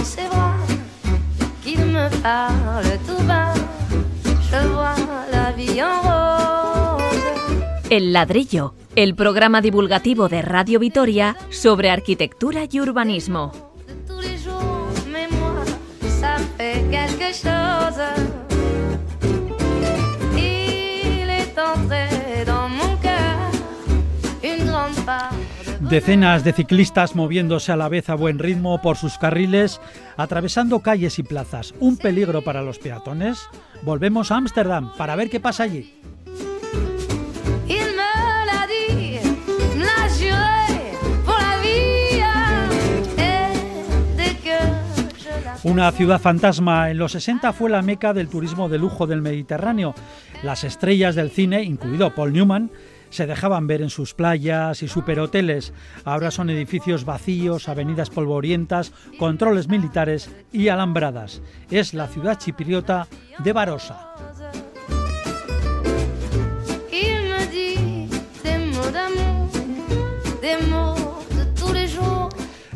dans ses bras, qu'il me parle tout bas. Je vois la vie en rose. El ladrillo, el programa divulgativo de Radio Vitoria sobre arquitectura y urbanismo. De tous les jours, mais moi, ça fait quelque chose. Decenas de ciclistas moviéndose a la vez a buen ritmo por sus carriles, atravesando calles y plazas. ¿Un peligro para los peatones? Volvemos a Ámsterdam para ver qué pasa allí. Una ciudad fantasma en los 60 fue la meca del turismo de lujo del Mediterráneo. Las estrellas del cine, incluido Paul Newman, se dejaban ver en sus playas y superhoteles. Ahora son edificios vacíos, avenidas polvorientas, controles militares y alambradas. Es la ciudad chipriota de jours.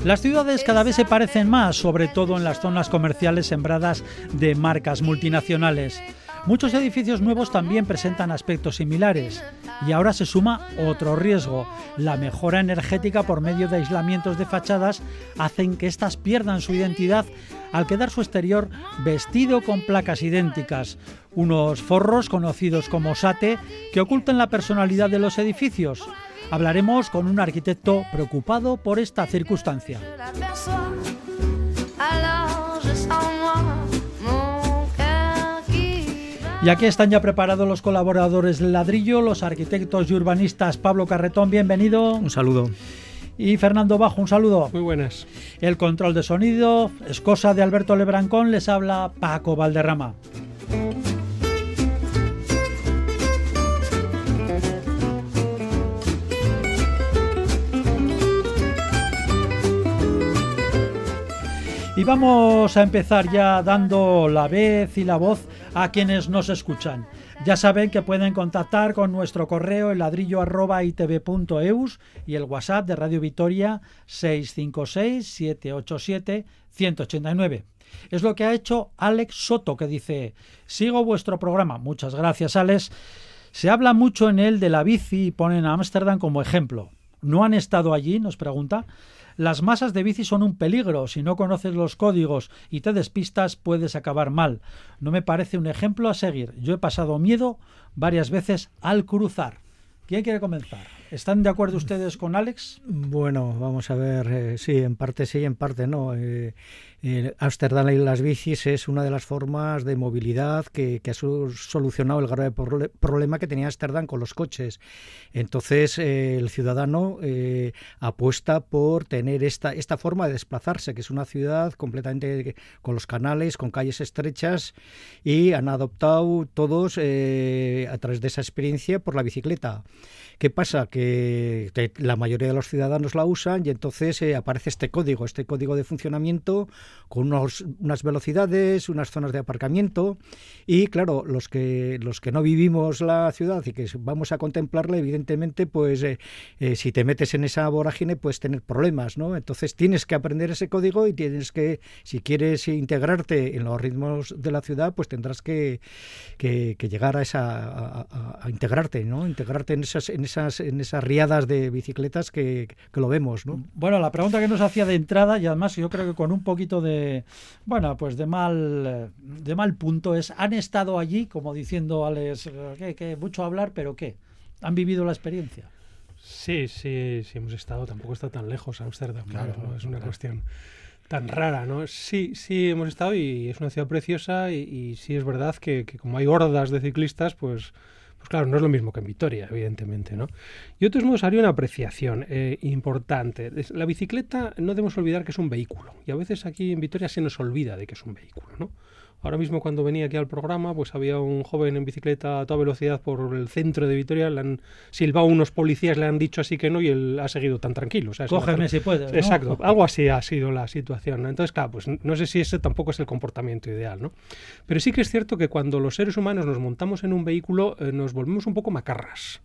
Las ciudades cada vez se parecen más, sobre todo en las zonas comerciales sembradas de marcas multinacionales. Muchos edificios nuevos también presentan aspectos similares. Y ahora se suma otro riesgo. La mejora energética por medio de aislamientos de fachadas hacen que éstas pierdan su identidad al quedar su exterior vestido con placas idénticas. Unos forros conocidos como SATE que ocultan la personalidad de los edificios. Hablaremos con un arquitecto preocupado por esta circunstancia. Y aquí están ya preparados los colaboradores del ladrillo, los arquitectos y urbanistas. Pablo Carretón, bienvenido. Un saludo. Y Fernando Bajo, un saludo. Muy buenas. El control de sonido es cosa de Alberto Lebrancón, les habla Paco Valderrama. Y vamos a empezar ya dando la vez y la voz a quienes nos escuchan. Ya saben que pueden contactar con nuestro correo el ladrillo arroba y el WhatsApp de Radio Vitoria 656-787-189. Es lo que ha hecho Alex Soto, que dice, sigo vuestro programa. Muchas gracias, Alex. Se habla mucho en él de la bici y ponen a Ámsterdam como ejemplo. ¿No han estado allí? Nos pregunta. Las masas de bici son un peligro. Si no conoces los códigos y te despistas, puedes acabar mal. No me parece un ejemplo a seguir. Yo he pasado miedo varias veces al cruzar. ¿Quién quiere comenzar? ¿Están de acuerdo ustedes con Alex? Bueno, vamos a ver, eh, sí, en parte sí, en parte no. Eh, eh, Ámsterdam y las bicis es una de las formas de movilidad que, ha solucionado el grave problema que tenía Ámsterdam con los coches. Entonces, eh, el ciudadano eh, apuesta por tener esta, forma de desplazarse, que es una ciudad completamente con los canales, con calles estrechas, y han adoptado todos, a través de esa experiencia, por la bicicleta. ¿Qué pasa? Que te- la mayoría de los ciudadanos la usan y entonces eh, aparece este código, este código de funcionamiento con unos- unas velocidades, unas zonas de aparcamiento y claro, los que los que no vivimos la ciudad y que vamos a contemplarla, evidentemente, pues eh, eh, si te metes en esa vorágine puedes tener problemas, ¿no? Entonces tienes que aprender ese código y tienes que, si quieres integrarte en los ritmos de la ciudad, pues tendrás que, que- que llegar a esa a, a- a integrarte, ¿no? Integrarte en esas en esas en esas riadas de bicicletas que, que lo vemos, ¿no? Bueno, la pregunta que nos hacía de entrada, y además yo creo que con un poquito de, bueno, pues de mal, de mal punto, es, ¿han estado allí, como diciendo Alex, que, que mucho hablar, pero qué? ¿Han vivido la experiencia? Sí, sí, sí hemos estado, tampoco está tan lejos Ámsterdam, Claro, ¿no? es una claro. cuestión tan rara, ¿no? Sí, sí hemos estado y es una ciudad preciosa y, y sí es verdad que, que como hay hordas de ciclistas, pues, pues claro, no es lo mismo que en Vitoria, evidentemente, ¿no? Y otros modos haría una apreciación eh, importante. La bicicleta no debemos olvidar que es un vehículo y a veces aquí en Vitoria se nos olvida de que es un vehículo, ¿no? Ahora mismo cuando venía aquí al programa, pues había un joven en bicicleta a toda velocidad por el centro de Vitoria, le han silbado unos policías, le han dicho así que no y él ha seguido tan tranquilo. o sea, Cógeme si puedes. ¿no? Exacto, algo así ha sido la situación. ¿no? Entonces, claro, pues no sé si ese tampoco es el comportamiento ideal, ¿no? Pero sí que es cierto que cuando los seres humanos nos montamos en un vehículo, eh, nos volvemos un poco macarras.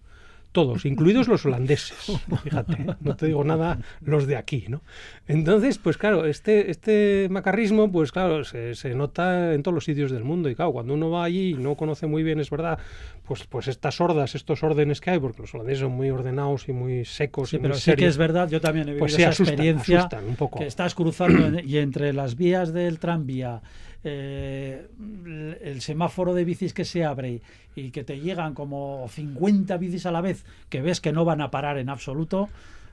Todos, incluidos los holandeses. Fíjate, no te digo nada los de aquí, ¿no? Entonces, pues claro, este, este macarrismo, pues claro, se, se, nota en todos los sitios del mundo. Y claro, cuando uno va allí y no conoce muy bien, es verdad, pues, pues estas hordas, estos órdenes que hay, porque los holandeses son muy ordenados y muy secos. Sí, y pero muy sí que es verdad, yo también he vivido pues sí, esa asustan, experiencia asustan un poco. que estás cruzando en- y entre las vías del tranvía, eh, el semáforo de bicis que se abre y, y que te llegan como 50 bicis a la vez, que ves que no van a parar en absoluto,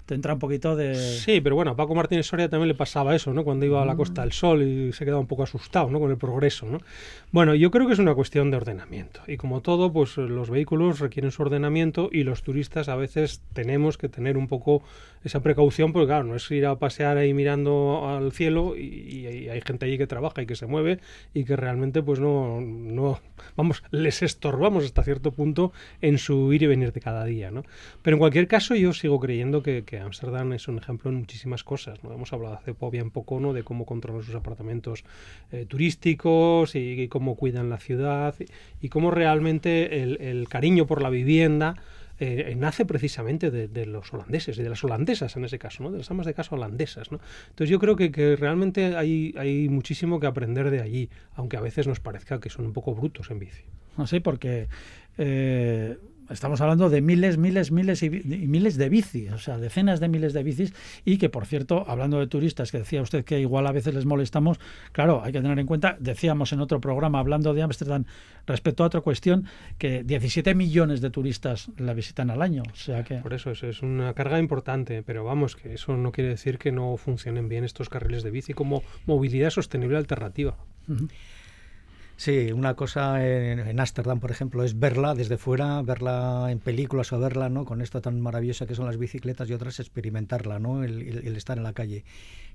te entra un poquito de... Sí, pero bueno, a Paco Martínez Soria también le pasaba eso, ¿no? Cuando iba a la Costa del Sol y se quedaba un poco asustado, ¿no? Con el progreso, ¿no? Bueno, yo creo que es una cuestión de ordenamiento. Y como todo, pues los vehículos requieren su ordenamiento y los turistas a veces tenemos que tener un poco esa precaución, porque claro, no es ir a pasear ahí mirando al cielo y, hay gente allí que trabaja y que se mueve y que realmente pues no, no, vamos, les estorbamos hasta cierto punto en su ir y venir de cada día, ¿no? Pero en cualquier caso yo sigo creyendo que, Ámsterdam es un ejemplo en muchísimas cosas, ¿no? Hemos hablado hace po- bien poco, ¿no? De cómo controlan sus apartamentos eh, turísticos y, cómo cuidan la ciudad y, cómo realmente el cariño por la vivienda eh, nace precisamente de, los holandeses y de las holandesas en ese caso, ¿no? de las amas de casa holandesas. ¿no? Entonces yo creo que, que realmente hay, hay muchísimo que aprender de allí, aunque a veces nos parezca que son un poco brutos en bici. Así porque eh, estamos hablando de miles, miles, miles y, y miles de bicis, o sea, decenas de miles de bicis y que, por cierto, hablando de turistas, que decía usted que igual a veces les molestamos, claro, hay que tener en cuenta, decíamos en otro programa hablando de Ámsterdam respecto a otra cuestión, que 17 millones de turistas la visitan al año, o sea que... Por eso es, es una carga importante, pero vamos, que eso no quiere decir que no funcionen bien estos carriles de bici como movilidad sostenible alternativa. Ujú. Sí, una cosa en, Ámsterdam, por ejemplo, es verla desde fuera, verla en películas o verla, ¿no? Con esto tan maravillosa que son las bicicletas y otras experimentarla, ¿no? El, el- el estar en la calle.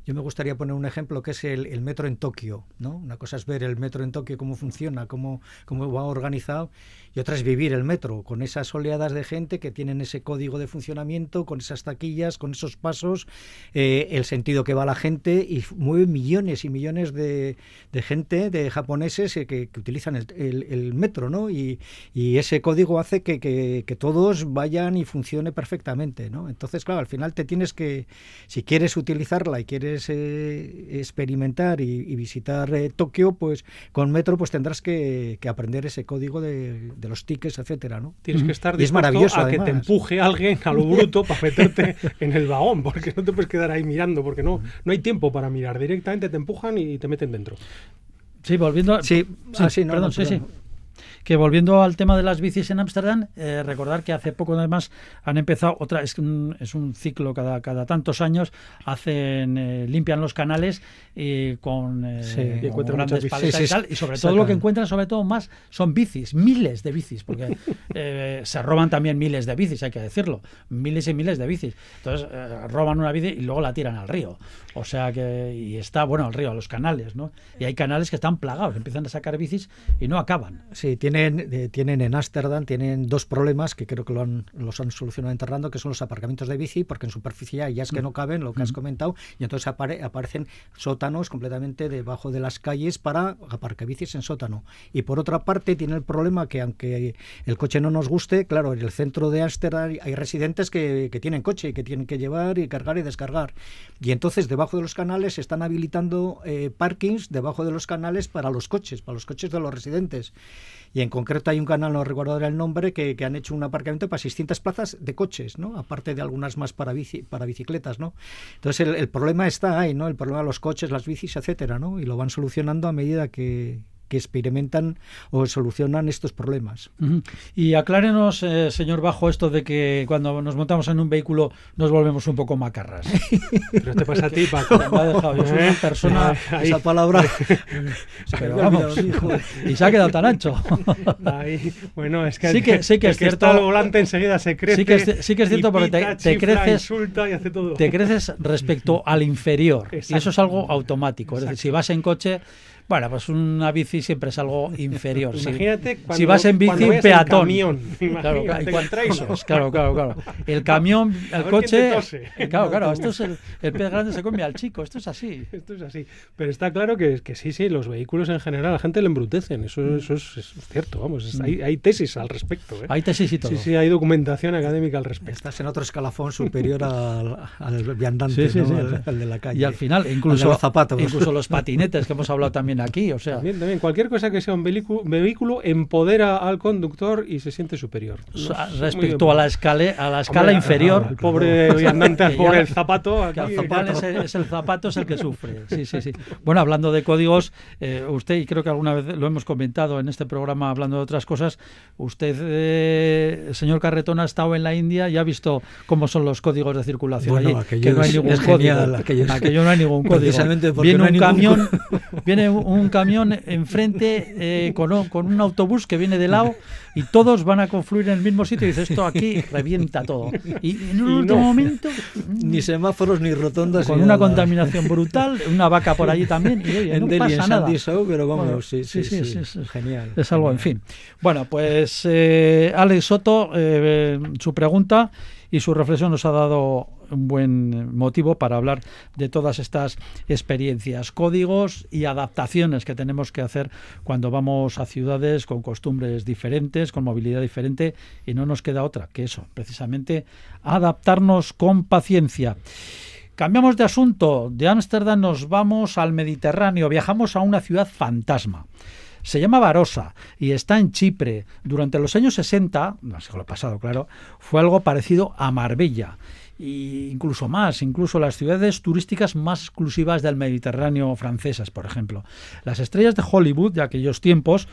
Yo me gustaría poner un ejemplo que es el, metro en Tokio, ¿no? Una cosa es ver el metro en Tokio cómo funciona, cómo, cómo va organizado, y otra es vivir el metro con esas oleadas de gente que tienen ese código de funcionamiento, con esas taquillas, con esos pasos, eh, el sentido que va la gente y mueve millones y millones de, de gente, de japoneses eh, que, que utilizan el, el- el metro, ¿no? Y, y ese código hace que, que- que todos vayan y funcione perfectamente, ¿no? Entonces, claro, al final te tienes que, si quieres utilizarla y quieres eh, experimentar y, y visitar eh, Tokio, pues con metro pues tendrás que, que aprender ese código de, de los tickets, etcétera, ¿no? Tienes que estar Y es dispuesto maravilloso, a que te empuje alguien a lo bruto para meterte en el vagón, porque no te puedes quedar ahí mirando, porque no, no hay tiempo para mirar. Directamente te empujan y te meten dentro. Sí, volviendo... Sí, ah, sí, no, perdón, no, sí, sí. Que volviendo al tema de las bicis en Ámsterdam, eh, recordar que hace poco además han empezado otra, es un, es un ciclo cada, cada tantos años, hacen, eh, limpian los canales y con, eh, Sí. con Y encuentran grandes paletas Sí, y sí, tal, y sobre todo lo que encuentran sobre todo más son bicis, miles de bicis, porque eh, se roban también miles de bicis, hay que decirlo, miles y miles de bicis. Entonces eh, roban una bici y luego la tiran al río. O sea que, y está, bueno, al río, a los canales, ¿no? Y hay canales que están plagados, empiezan a sacar bicis y no acaban. Sí, tienen, eh, tienen en Ámsterdam tienen dos problemas que creo que lo han, los han solucionado enterrando, que son los aparcamientos de bici, porque en superficie hay ya es que no caben, lo que has comentado, y entonces apare- aparecen sótanos completamente debajo de las calles para aparcabicis en sótano. Y por otra parte tiene el problema que aunque el coche no nos guste, claro, en el centro de Ámsterdam hay residentes que, que tienen coche y que tienen que llevar y cargar y descargar. Y entonces debajo de los canales se están habilitando eh, parkings debajo de los canales para los coches, para los coches de los residentes. Y en concreto hay un canal, no recuerdo ahora el nombre, que, que han hecho un aparcamiento para 600 plazas de coches, ¿no? Aparte de algunas más para bici, para bicicletas, ¿no? Entonces el, el problema está ahí, ¿no? El problema de los coches, las bicis, etcétera, ¿no? Y lo van solucionando a medida que, que experimentan o solucionan estos problemas. Y aclárenos, eh, señor Bajo, esto de que cuando nos montamos en un vehículo nos volvemos un poco macarras. Pero te pasa a ti, Paco. Me ha dejado, yo soy una ¿Eh? persona... Ahí, Esa palabra. Pero vamos, y se ha quedado tan ancho. ahí. Bueno, es que, Sí que- sí que el es cierto. está al volante enseguida se crece. Sí que es- sí que es cierto porque te- te creces- insulta y hace todo. Te creces respecto al inferior. Y eso es Exacto. algo automático. Es decir, si vas en coche, Bueno, pues una bici siempre es algo inferior. Si- Imagínate cuando, si vas en bici, un peatón. camión. Claro, claro, claro, claro, claro. El camión, el coche. eh, Claro, claro, esto es el, el pez grande se come al chico, esto es así. Esto es así. Pero está claro que, que sí, sí, los vehículos en general a la gente le embrutecen. Eso, eso es, es cierto, vamos. es- hay, hay tesis al respecto. ¿eh? Hay tesis y todo. Sí, sí, hay documentación académica al respecto. Estás en otro escalafón superior al, al viandante, Sí, sí, ¿no? sí, al, de la calle. Y al final, Al de incluso los zapatos. incluso los patinetes que hemos hablado también aquí, o sea, También, también, cualquier cosa que sea un vehículo, vehículo empodera al conductor y se siente superior. No, muy respecto a la escala, a la escala Hombre, inferior, al pobre viandante, al pobre el zapato. que al aquí, final es el, es el zapato es el que sufre. Sí, sí, sí. Bueno, hablando de códigos, eh, usted, y creo que alguna vez lo hemos comentado en este programa hablando de otras cosas, usted, eh, señor Carretón, ha estado en la India y ha visto cómo son los códigos de circulación Bueno, allí, aquello que no hay es- ningún es código. genial, aquello es- no hay ningún código. Viene no un ningún camión, viene un, un camión enfrente eh, con, un- con un autobús que viene de lado y todos van a confluir en el mismo sitio y dice esto aquí revienta todo. Y en un Y último no. momento Ni semáforos ni rotondas. con ni una nada. contaminación brutal, una vaca por allí también, y oye, En no Delhi, pasa en nada. Show, pero vamos, Bueno, sí, sí, sí, Genial. Es algo, en fin. Bueno, pues eh, Alex Soto, eh, su pregunta y su reflexión nos ha dado un buen motivo para hablar de todas estas experiencias, códigos y adaptaciones que tenemos que hacer cuando vamos a ciudades con costumbres diferentes, con movilidad diferente y no nos queda otra que eso, precisamente adaptarnos con paciencia. Cambiamos de asunto. De Ámsterdam nos vamos al Mediterráneo. Viajamos a una ciudad fantasma. Se llama Barossa y está en Chipre. Durante los años 60, no siglo pasado, claro, fue algo parecido a Marbella. E incluso más, incluso las ciudades turísticas más exclusivas del Mediterráneo francesas, por ejemplo. Las estrellas de Hollywood de aquellos tiempos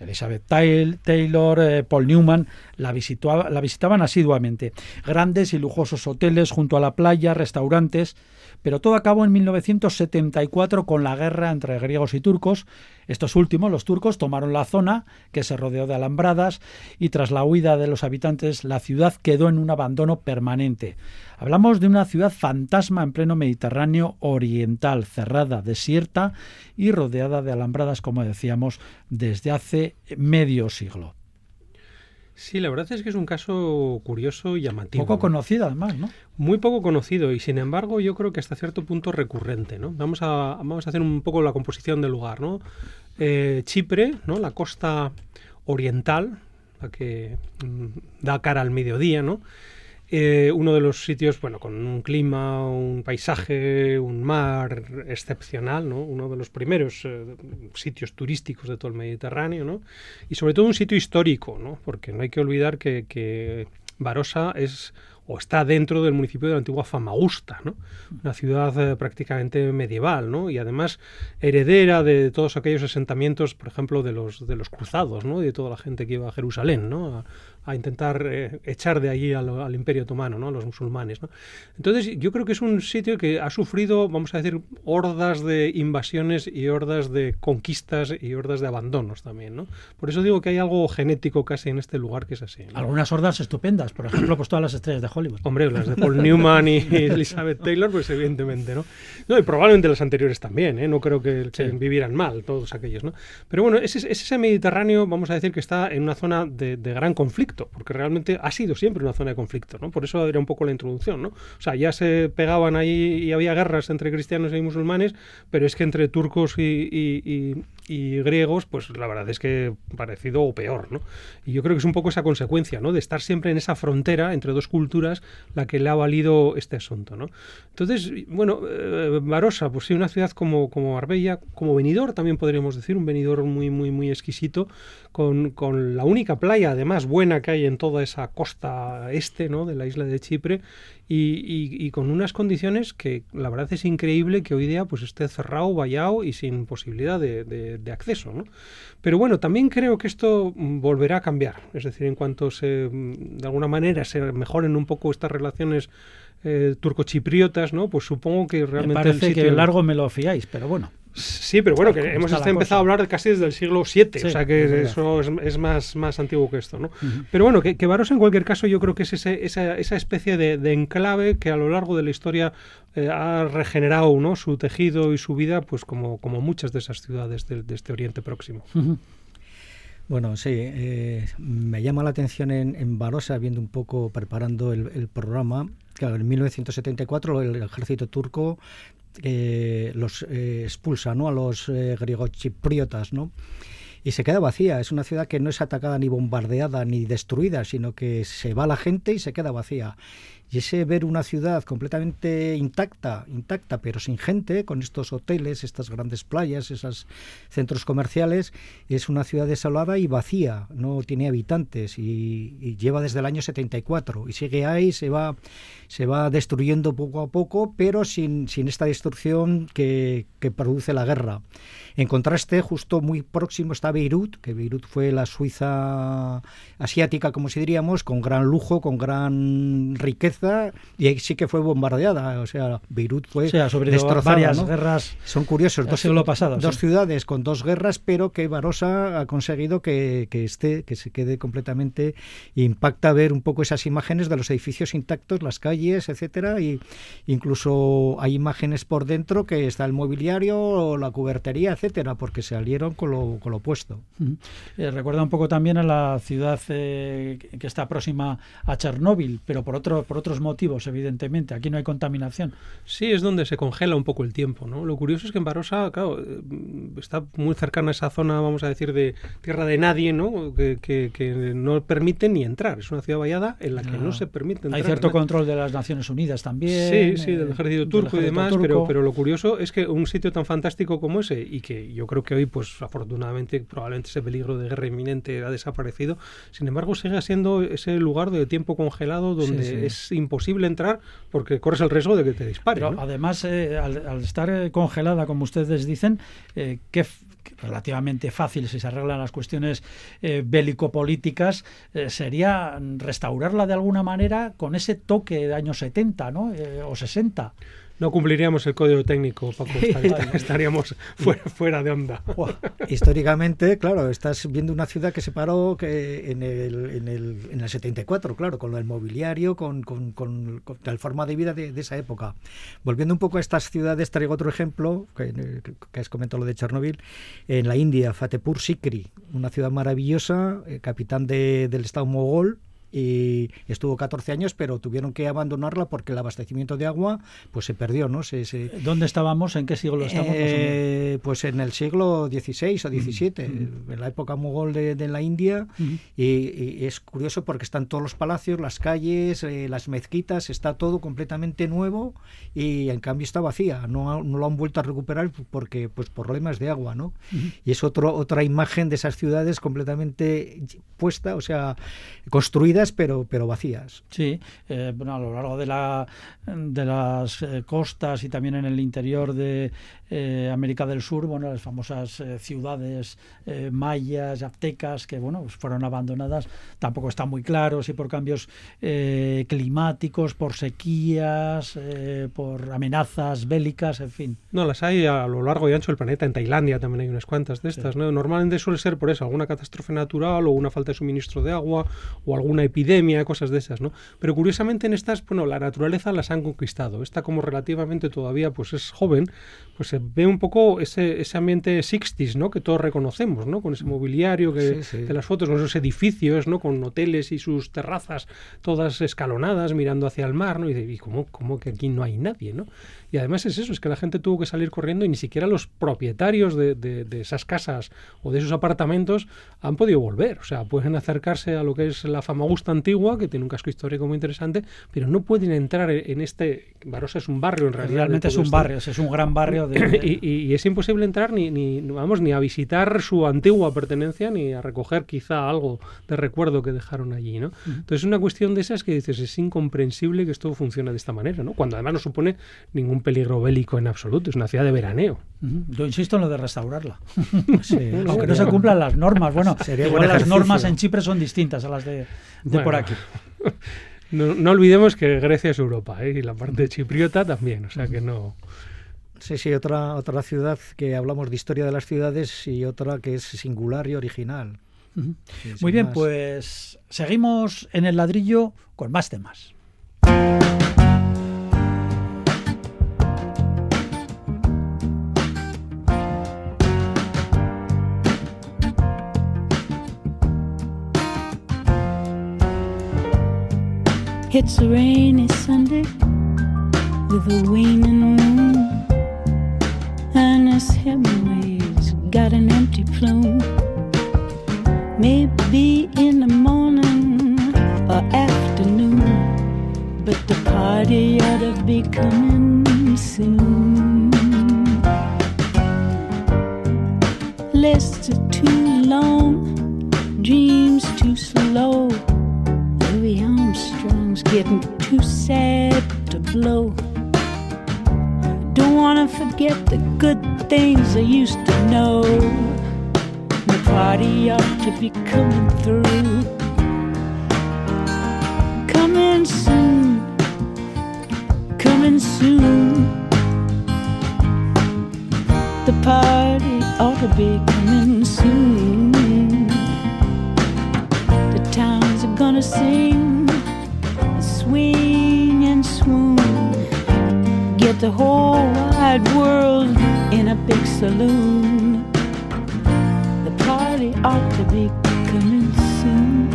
Elizabeth Taylor, eh, Paul Newman la visitaban asiduamente. Grandes y lujosos hoteles junto a la playa, restaurantes, pero todo acabó en 1974 con la guerra entre griegos y turcos. Estos últimos, los turcos, tomaron la zona, que se rodeó de alambradas, y tras la huida de los habitantes, la ciudad quedó en un abandono permanente. Hablamos de una ciudad fantasma en pleno Mediterráneo oriental, cerrada, desierta y rodeada de alambradas, como decíamos, desde hace medio siglo. Sí, la verdad es que es un caso curioso y llamativo. Poco ¿no? conocida, además, ¿no? Muy poco conocido y sin embargo yo creo que hasta cierto punto recurrente. ¿no? Vamos, a, vamos a hacer un poco la composición del lugar. ¿no? Eh, Chipre, ¿no? la costa oriental, la que mm, da cara al mediodía, ¿no? Eh, uno de los sitios, bueno, con un clima, un paisaje, un mar excepcional, ¿no? Uno de los primeros eh, sitios turísticos de todo el Mediterráneo, ¿no? Y sobre todo un sitio histórico, ¿no? Porque no hay que olvidar que, que es o está dentro del municipio de la antigua Famagusta, ¿no? Una ciudad eh, prácticamente medieval, ¿no? Y además heredera de todos aquellos asentamientos, por ejemplo, de los de los cruzados, ¿no? De toda la gente que iba a Jerusalén, ¿no? A intentar eh, echar de allí al, al Imperio Otomano, ¿no? A los musulmanes, ¿no? Entonces, yo creo que es un sitio que ha sufrido, vamos a decir, hordas de invasiones y hordas de conquistas y hordas de abandonos también, ¿no? Por eso digo que hay algo genético casi en este lugar que es así. ¿no? Algunas hordas estupendas, por ejemplo, pues todas las estrellas de Hollywood. Hombre, las de Paul Newman y Elizabeth Taylor, pues evidentemente, ¿no? No, y probablemente las anteriores también, ¿eh? No creo que, que Sí. vivieran mal todos aquellos, ¿no? Pero bueno, es, es ese Mediterráneo, vamos a decir que está en una zona de, de gran conflicto, porque realmente ha sido siempre una zona de conflicto, ¿no? Por eso era un poco la introducción, ¿no? O sea, ya se pegaban ahí y había guerras entre cristianos y musulmanes, pero es que entre turcos y, y griegos, pues la verdad es que parecido o peor, ¿no? Y yo creo que es un poco esa consecuencia, ¿no? De estar siempre en esa frontera entre dos culturas la que le ha valido este asunto, ¿no? Entonces, bueno, eh, Barossa, pues sí, una ciudad como, como Marbella, como venidor también podríamos decir, un venidor muy, muy, muy exquisito, con, con la única playa, además, buena que hay en toda esa costa este, ¿no? De la isla de Chipre, y, y- y con unas condiciones que la verdad es increíble que hoy día pues esté cerrado, vallado y sin posibilidad de, de- de acceso, ¿no? Pero bueno, también creo que esto mm, volverá a cambiar, es decir, en cuanto se, mm, de alguna manera se mejoren un poco estas relaciones eh, turcochipriotas, ¿no? Pues supongo que Me realmente parece el sitio... que largo me lo fiáis, pero bueno. Sí, pero bueno, que ¿Cómo hemos está la empezado a hablar casi desde el siglo VII, Sí, o sea que es eso es, es más, más antiguo que esto, ¿no? Pero bueno, que, que en cualquier caso yo creo que es ese- esa, esa especie de, de enclave que a lo largo de la historia eh, ha regenerado ¿no? su tejido y su vida, pues como, como muchas de esas ciudades del- de, este Oriente Próximo. Bueno, sí, eh, me llama la atención en, en Barossa, viendo un poco, preparando el, el programa, claro, en 1974 el ejército turco eh, los eh, expulsa ¿no? a los eh, griegochipriotas, ¿no? Y se queda vacía, es una ciudad que no es atacada ni bombardeada ni destruida, sino que se va la gente y se queda vacía. Y ese ver una ciudad completamente intacta, intacta, pero sin gente, con estos hoteles, estas grandes playas, esos centros comerciales, es una ciudad desolada y vacía, no tiene habitantes y, y lleva desde el año 74 y sigue ahí, se va, se va destruyendo poco a poco, pero sin, sin esta destrucción que, que produce la guerra. En contraste, justo muy próximo está Beirut, que Beirut fue la Suiza asiática, como si diríamos, con gran lujo, con gran riqueza, y ahí sí que fue bombardeada. O sea, Beirut fue O sea, sufrido destrozada, varias ¿no? guerras. Son curiosos, dos, siglo pasado, dos sí. ciudades con dos guerras, pero que Barossa ha conseguido que, que esté, que se quede completamente. Impacta ver un poco esas imágenes de los edificios intactos, las calles, etcétera, y incluso hay imágenes por dentro que está el mobiliario, o la cubertería, etcétera, porque se salieron con lo, con lo opuesto. Ujú. Eh, recuerda un poco también a la ciudad eh, que está próxima a Chernóbil, pero por, otro, por otros motivos, evidentemente. Aquí no hay contaminación. Sí, es donde se congela un poco el tiempo, ¿no? Lo curioso es que en Barossa, claro, eh, está muy cercana a esa zona, vamos a decir, de tierra de nadie, ¿no? Que, que- que no permite ni entrar. Es una ciudad vallada en la que no, No. se permite entrar. Hay cierto ¿no? control de las Naciones Unidas también. Sí, sí, del eh, ejército del turco y demás, turco. pero, pero lo curioso es que un sitio tan fantástico como ese, y que yo creo que hoy, pues afortunadamente, probablemente ese peligro de guerra inminente ha desaparecido, sin embargo sigue siendo ese lugar de tiempo congelado donde Sí, sí. es imposible entrar porque corres el riesgo de que te disparen. Pero ¿no? además, eh, al, al estar eh, congelada, como ustedes dicen, eh, que relativamente fácil si se arreglan las cuestiones eh, bélico-políticas, eh, sería restaurarla de alguna manera con ese toque de años 70 ¿no? Eh, o 60. No cumpliríamos el código técnico, Paco, estar- estaríamos fuera, fuera de onda. Históricamente, claro, estás viendo una ciudad que se paró que en, el, en, el, en el 74, claro, con el mobiliario, con, con, con- con la forma de vida de, de esa época. Volviendo un poco a estas ciudades, traigo otro ejemplo, que, que has comentado lo de Chernóbil, en la India, Fatehpur Sikri, una ciudad maravillosa, eh, capitán de- del Estado mogol, y estuvo 14 años, pero tuvieron que abandonarla porque el abastecimiento de agua pues se perdió, ¿no? Se, se- ¿Dónde estábamos? ¿En qué siglo menos? eh, pues en el siglo XVI o XVII, en la época mogol de, de la India, y, y es curioso porque están todos los palacios, las calles, eh, las mezquitas, está todo completamente nuevo y en cambio está vacía, no, no lo han vuelto a recuperar porque pues problemas de agua, ¿no? Y es otro, otra imagen de esas ciudades completamente puesta, o sea, pero, pero vacías. Sí, eh, bueno, a lo largo de, la, de las eh, costas y también en el interior de eh, América del Sur, bueno, las famosas eh, ciudades eh, mayas, aztecas, que bueno, pues fueron abandonadas, tampoco está muy claro si por cambios eh, climáticos, por sequías, por amenazas bélicas, en fin. No, las hay a lo largo y ancho del planeta. En Tailandia también hay unas cuantas de estas. ¿no? Normalmente suele ser por eso, alguna catástrofe natural o una falta de suministro de agua o alguna epidemia, cosas de esas. ¿no? Pero curiosamente en estas, bueno, la naturaleza las han conquistado. Esta como relativamente todavía pues es joven, pues se ve un poco ese, ese ambiente 60s, ¿no? Que todos reconocemos, ¿no? Con ese mobiliario que, Sí, sí. de las fotos, con esos edificios, ¿no? Con hoteles y sus terrazas todas escalonadas mirando hacia el mar, ¿no? Y, ¿y cómo, cómo que aquí no hay nadie, ¿no? Y además es eso, es que la gente tuvo que salir corriendo y ni siquiera los propietarios de, de- de esas casas o de esos apartamentos han podido volver. O sea, pueden acercarse a lo que es la Famagusta antigua, que tiene un casco histórico muy interesante, pero no pueden entrar en en este... Barossa es un barrio en realidad. Realmente es un esto. barrio, es un gran barrio de... y, y- y es imposible entrar ni, ni vamos ni a visitar su antigua pertenencia ni a recoger quizá algo de recuerdo que dejaron allí no entonces es una cuestión de esas que dices es incomprensible que esto funcione de esta manera no cuando además no supone ningún peligro bélico en absoluto es una ciudad de veraneo. Yo insisto en lo de restaurarla. Sí, Aunque no se cumplan las normas. Bueno, Sería igual las normas en Chipre son distintas a las de, de Bueno. por aquí. no, no olvidemos que Grecia es Europa ¿eh? y la parte chipriota también o sea que no Sí, sí, otra, otra ciudad que hablamos de historia de las ciudades y otra que es singular y original. Muy bien, pues seguimos en el ladrillo con más temas. It's a rainy Sunday with a waning moon, and Miss Hemingway's got an empty plume. Maybe in the morning or afternoon, but the party ought to be coming soon. Lists are too long, dreams too slow. Louis Armstrong's getting too sad to blow. Don't wanna forget the good things I used to know. The party ought to be coming through. Coming soon, coming soon. The party ought to be coming soon. Sing, swing and swoon. Get the whole wide world in a big saloon. The party ought to be coming soon.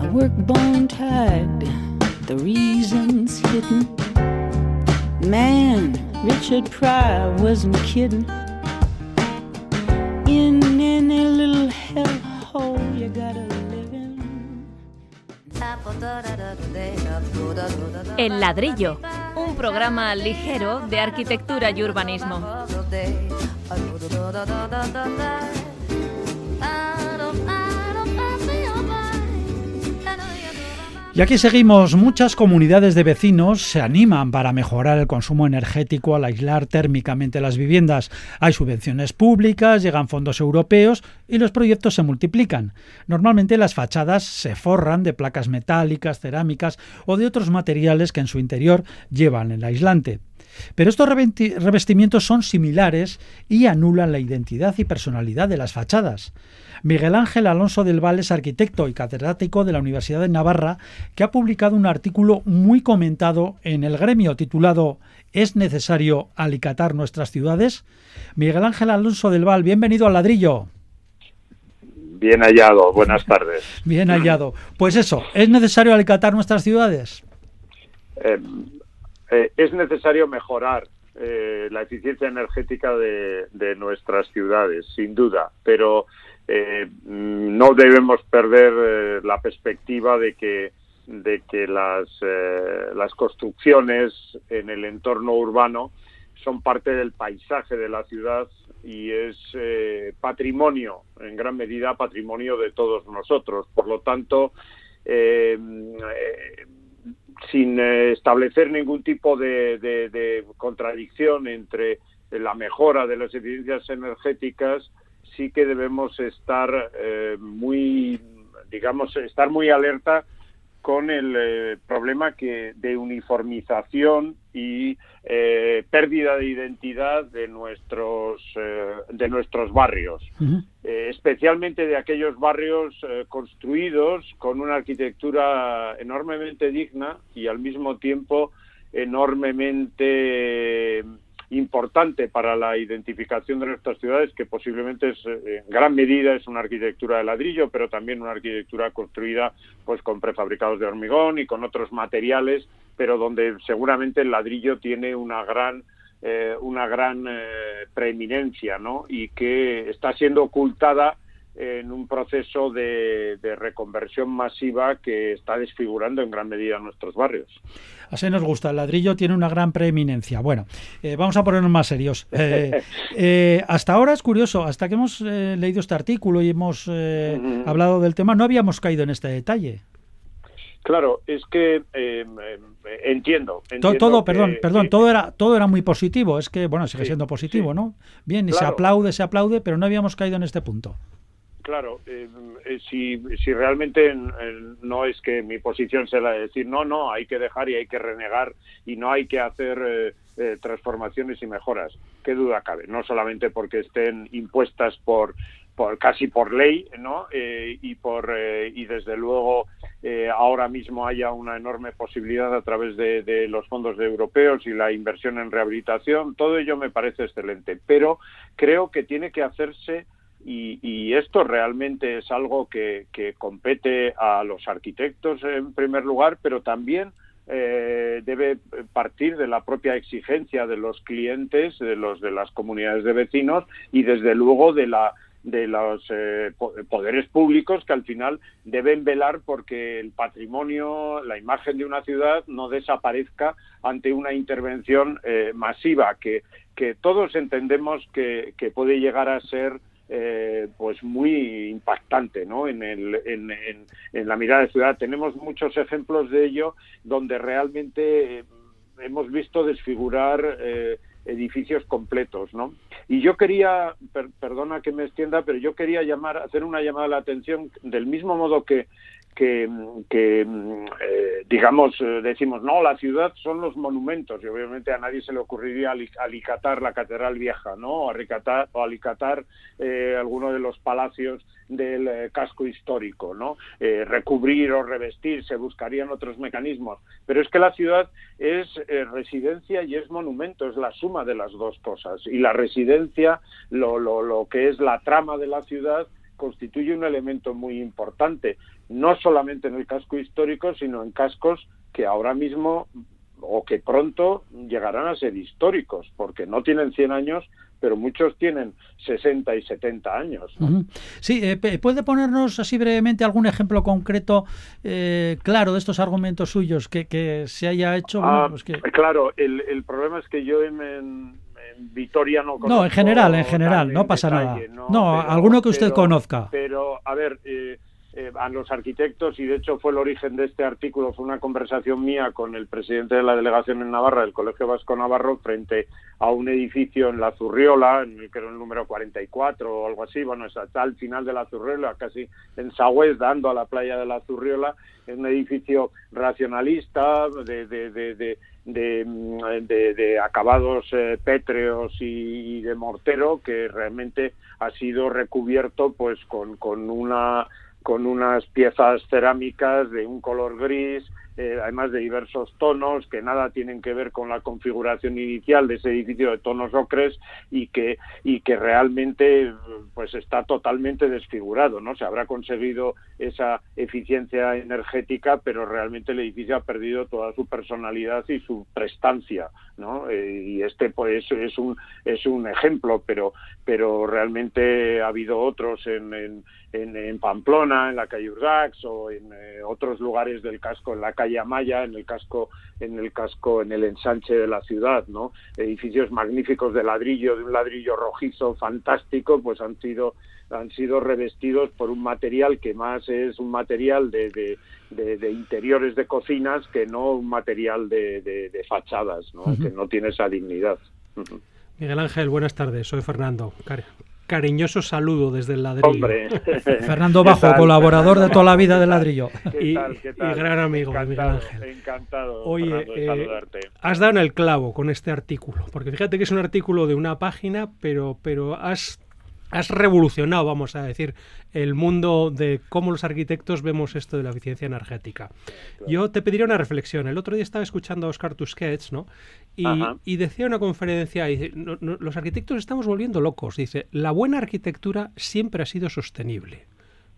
I work bone tied, the reason's hidden. Man, Richard Pryor wasn't kidding. El ladrillo, un programa ligero de arquitectura y urbanismo. Y aquí seguimos, muchas comunidades de vecinos se animan para mejorar el consumo energético al aislar térmicamente las viviendas. Hay subvenciones públicas, llegan fondos europeos y los proyectos se multiplican. Normalmente las fachadas se forran de placas metálicas, cerámicas o de otros materiales que en su interior llevan el aislante. Pero estos revestimientos son similares y anulan la identidad y personalidad de las fachadas. Miguel Ángel Alonso del Val es arquitecto y catedrático de la Universidad de Navarra que ha publicado un artículo muy comentado en el gremio titulado ¿Es necesario alicatar nuestras ciudades? Miguel Ángel Alonso del Val, bienvenido al ladrillo. Bien hallado, buenas tardes. Bien hallado. Pues eso, ¿es necesario alicatar nuestras ciudades? Eh, eh, es necesario mejorar eh, la eficiencia energética de, nuestras ciudades, sin duda, pero eh, no debemos perder eh, la perspectiva de que de que las, eh, las construcciones en el entorno urbano son parte del paisaje de la ciudad y es eh, patrimonio, en gran medida patrimonio de todos nosotros. Por lo tanto, eh, sin establecer ningún tipo de, de, de, contradicción entre la mejora de las eficiencias energéticas, sí que debemos estar eh, muy, digamos, estar muy alerta con el eh, problema que de uniformización y eh, pérdida de identidad de nuestros eh, de nuestros barrios, uh -huh. especialmente de aquellos barrios construidos con una arquitectura enormemente digna y al mismo tiempo enormemente importante para la identificación de nuestras ciudades, que posiblemente es, en gran medida es una arquitectura de ladrillo, pero también una arquitectura construida pues con prefabricados de hormigón y con otros materiales, pero donde seguramente el ladrillo tiene una gran eh, una gran eh, preeminencia, ¿no? Y que está siendo ocultada en un proceso de, de, reconversión masiva que está desfigurando en gran medida nuestros barrios. Así nos gusta, el ladrillo tiene una gran preeminencia. Bueno, eh, vamos a ponernos más serios. Eh, eh, hasta ahora es curioso, hasta que hemos leído este artículo y hemos uh -huh. hablado del tema, no habíamos caído en este detalle. Claro, es que eh, entiendo, entiendo. Todo, que, perdón, perdón, todo era todo era muy positivo. Es que bueno sigue sí, siendo positivo, sí. ¿no? Bien, y se aplaude, se aplaude, pero no habíamos caído en este punto. Claro, eh, eh, si, si realmente no es que mi posición sea la de decir no, no, hay que dejar y hay que renegar y no hay que hacer transformaciones y mejoras, qué duda cabe, no solamente porque estén impuestas por por casi por ley, ¿no? y por y desde luego ahora mismo haya una enorme posibilidad a través de, de, los fondos europeos y la inversión en rehabilitación. Todo ello me parece excelente, pero creo que tiene que hacerse y, esto realmente es algo que, compete a los arquitectos en primer lugar, pero también eh, debe partir de la propia exigencia de los clientes, de los de las comunidades de vecinos y desde luego de la de los eh, poderes públicos que al final deben velar porque el patrimonio, la imagen de una ciudad no desaparezca ante una intervención eh, masiva que, que todos entendemos que, que puede llegar a ser eh, pues muy impactante ¿no? en, el, en, en, la mirada de ciudad. Tenemos muchos ejemplos de ello donde realmente eh, hemos visto desfigurar eh, edificios completos, ¿no? Y yo quería, perdona que me extienda, pero yo quería llamar, hacer una llamada a la atención del mismo modo que que, eh, digamos, eh, decimos, no, la ciudad son los monumentos, y obviamente a nadie se le ocurriría alicatar la Catedral Vieja, ¿no? O alicatar, o alicatar eh, alguno de los palacios del casco histórico, ¿no? recubrir o revestir, se buscarían otros mecanismos. Pero es que la ciudad es residencia y es monumento, es la suma de las dos cosas. Y la residencia, lo, lo, lo que es la trama de la ciudad, constituye un elemento muy importante, no solamente en el casco histórico, sino en cascos que ahora mismo o que pronto llegarán a ser históricos, porque no tienen 100 años, pero muchos tienen 60 y 70 años. Sí, eh, ¿puede ponernos así brevemente algún ejemplo concreto, eh, claro, de estos argumentos suyos que, se haya hecho? Ah, pues claro, el, problema es que yo en Vitoria no No, en general, en general, no pasa nada. No, alguno que usted conozca. Pero, a ver, eh, eh, a los arquitectos, y de hecho fue el origen de este artículo, fue una conversación mía con el presidente de la delegación en Navarra, del Colegio Vasco Navarro, frente a un edificio en la Zurriola, en el que era el número 44 o algo así, bueno, está al final de la Zurriola, casi en Sagüez, dando a la playa de la Zurriola, es un edificio racionalista, de, de, de de, de, acabados eh, pétreos y, de mortero que realmente ha sido recubierto pues con, con una con unas piezas cerámicas de un color gris eh, además de diversos tonos que nada tienen que ver con la configuración inicial de ese edificio de tonos ocres y que y que realmente pues está totalmente desfigurado no se habrá conseguido esa eficiencia energética pero realmente el edificio ha perdido toda su personalidad y su prestancia no eh, y este pues es un es un ejemplo pero pero realmente ha habido otros en, en, en, Pamplona en la calle Urdax o en eh, otros lugares del casco en la calle Amaya, en el casco, en el casco, en el ensanche de la ciudad, ¿no? Edificios magníficos de ladrillo, de un ladrillo rojizo fantástico, pues han sido han sido revestidos por un material que más es un material de, de, interiores de cocinas que no un material de, fachadas, ¿no? que no tiene esa dignidad. Miguel Ángel, buenas tardes. Soy Fernando cariñoso saludo desde el ladrillo. Fernando Bajo, colaborador de toda la vida del ladrillo. y, gran amigo de Miguel Ángel. Encantado. Oye, eh, has dado en el clavo con este artículo, porque fíjate que es un artículo de una página, pero, pero has has revolucionado, vamos a decir, el mundo de cómo los arquitectos vemos esto de la eficiencia energética. Yo te pediría una reflexión. El otro día estaba escuchando a Oscar Tusquets, ¿no? Y, decía en una conferencia, los arquitectos estamos volviendo locos. Dice, la buena arquitectura siempre ha sido sostenible.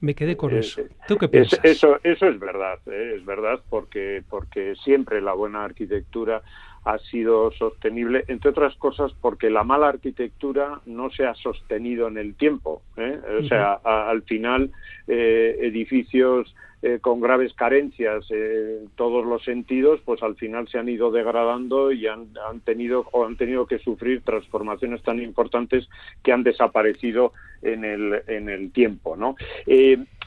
Me quedé con eh, eso. ¿Tú qué piensas? eso, eso es verdad, ¿eh? es verdad, porque, porque siempre la buena arquitectura ha sido sostenible, entre otras cosas porque la mala arquitectura no se ha sostenido en el tiempo. ¿eh? O sea, al final eh, edificios eh, con graves carencias en todos los sentidos, pues al final se han ido degradando y han, han, tenido o han tenido que sufrir transformaciones tan importantes que han desaparecido en el, en el tiempo, ¿no?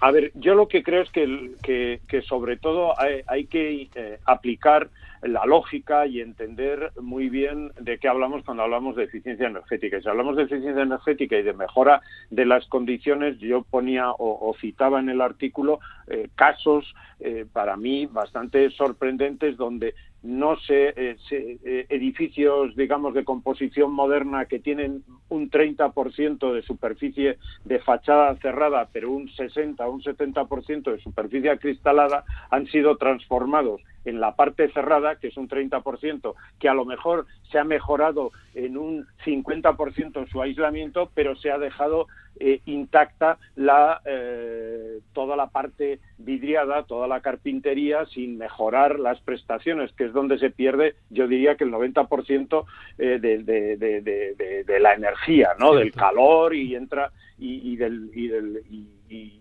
a ver, yo lo que creo es que, que, sobre todo hay, hay que aplicar la lógica y entender muy bien de qué hablamos cuando hablamos de eficiencia energética. Y si hablamos de eficiencia energética y de mejora de las condiciones, yo ponía o, citaba en el artículo eh, casos eh, para mí bastante sorprendentes donde no sé, eh, eh, edificios, digamos, de composición moderna que tienen un 30% de superficie de fachada cerrada, pero un 60 o un 70% de superficie acristalada, han sido transformados en la parte cerrada, que es un 30%, que a lo mejor se ha mejorado en un 50% su aislamiento, pero se ha dejado eh, intacta la, eh, toda la parte vidriada, toda la carpintería, sin mejorar las prestaciones, que es donde se pierde, yo diría que el 90% eh, de, de, de, de, la energía, ¿no? del calor y entra y, y del, y, del y,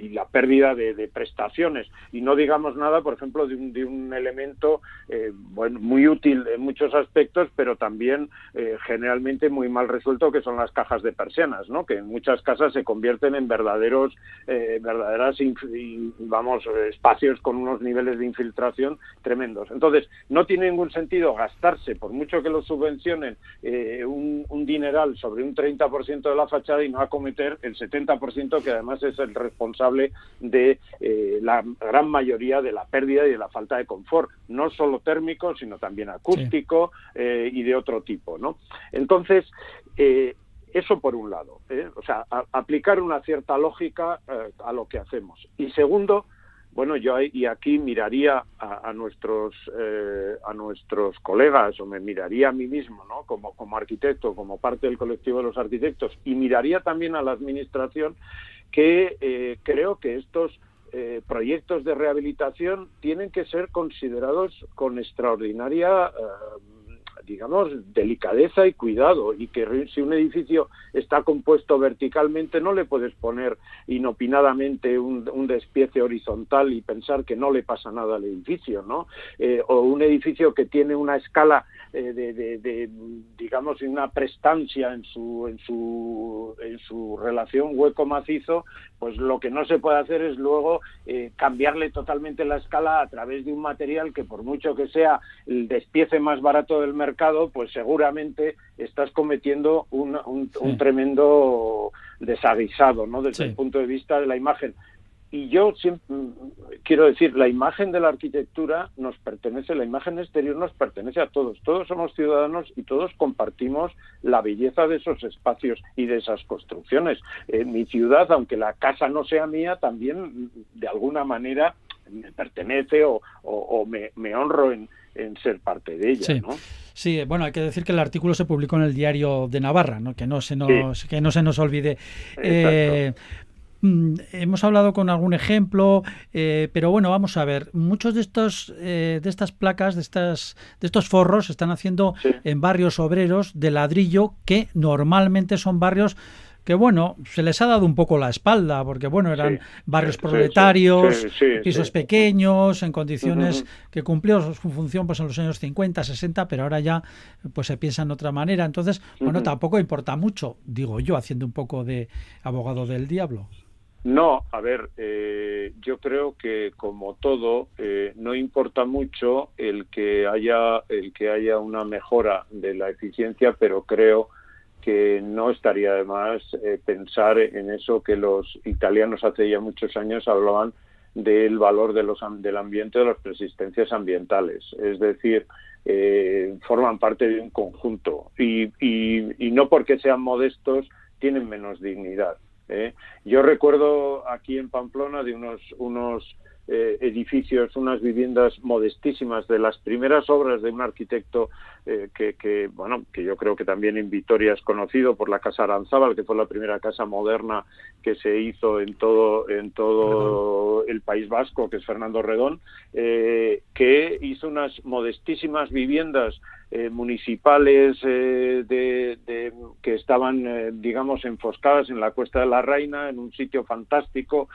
y la pérdida de, prestaciones. Y no digamos nada, por ejemplo, de un, de un elemento eh, bueno, muy útil en muchos aspectos, pero también eh, generalmente muy mal resuelto, que son las cajas de persianas, ¿no? que en muchas casas se convierten en verdaderos, eh, verdaderas, vamos, espacios con unos niveles de infiltración tremendos. Entonces, no tiene ningún sentido gastarse, por mucho que lo subvencionen, un, un dineral sobre un 30% de la fachada y no acometer el 70% que además es el responsable de eh, la gran mayoría de la pérdida y de la falta de confort, no solo térmico, sino también acústico eh, y de otro tipo, ¿no? Entonces, eh, eso por un lado, o sea, aplicar una cierta lógica a lo que hacemos. Y segundo, bueno, yo y aquí miraría a, nuestros a nuestros colegas o me miraría a mí mismo, ¿no? Como como arquitecto, como parte del colectivo de los arquitectos y miraría también a la administración que eh, creo que estos eh, proyectos de rehabilitación tienen que ser considerados con extraordinaria eh, digamos, delicadeza y cuidado, y que si un edificio está compuesto verticalmente no le puedes poner inopinadamente un, despiece horizontal y pensar que no le pasa nada al edificio, ¿no? Eh, o un edificio que tiene una escala eh, de, de, de, digamos, una prestancia en su, en su, en su relación hueco-macizo, pues lo que no se puede hacer es luego eh, cambiarle totalmente la escala a través de un material que por mucho que sea el despiece más barato del mercado, pues seguramente estás cometiendo un, un, tremendo desaguisado, ¿no? Desde el punto de vista de la imagen y yo siempre quiero decir, la imagen de la arquitectura nos pertenece, la imagen exterior nos pertenece a todos. Todos somos ciudadanos y todos compartimos la belleza de esos espacios y de esas construcciones. En mi ciudad, aunque la casa no sea mía, también de alguna manera me pertenece o, me, honro en, ser parte de ella. Sí. ¿no? Sí, bueno, hay que decir que el artículo se publicó en el diario de Navarra, ¿no? que no se nos, que no se nos olvide. Eh, Mm, hemos hablado con algún ejemplo, eh, pero bueno, vamos a ver. Muchos de estos, eh, de estas placas, de estas, de estos forros, se están haciendo en barrios obreros de ladrillo que normalmente son barrios que bueno, se les ha dado un poco la espalda, porque bueno, eran barrios proletarios, pisos pequeños, en condiciones que cumplieron su función pues en los años 50, 60, pero ahora ya pues se piensa en otra manera. Entonces, bueno, tampoco importa mucho, digo yo, haciendo un poco de abogado del diablo. No, a ver, eh, yo creo que como todo eh, no importa mucho el que haya el que haya una mejora de la eficiencia, pero creo que no estaría de más eh, pensar en eso que los italianos hace ya muchos años hablaban del valor de los, del ambiente, de las persistencias ambientales. Es decir, forman parte de un conjunto y, y no porque sean modestos tienen menos dignidad. ¿Eh? Yo recuerdo aquí en Pamplona de unos, unos eh, edificios, unas viviendas modestísimas de las primeras obras de un arquitecto eh, que, que, bueno, que yo creo que también en Vitoria es conocido por la Casa Aranzábal, que fue la primera casa moderna que se hizo en todo, en todo el País Vasco, que es Fernando Redón, que hizo unas modestísimas viviendas eh, municipales eh, de, que estaban, eh, digamos, enfoscadas en la Cuesta de la Reina, en un sitio fantástico,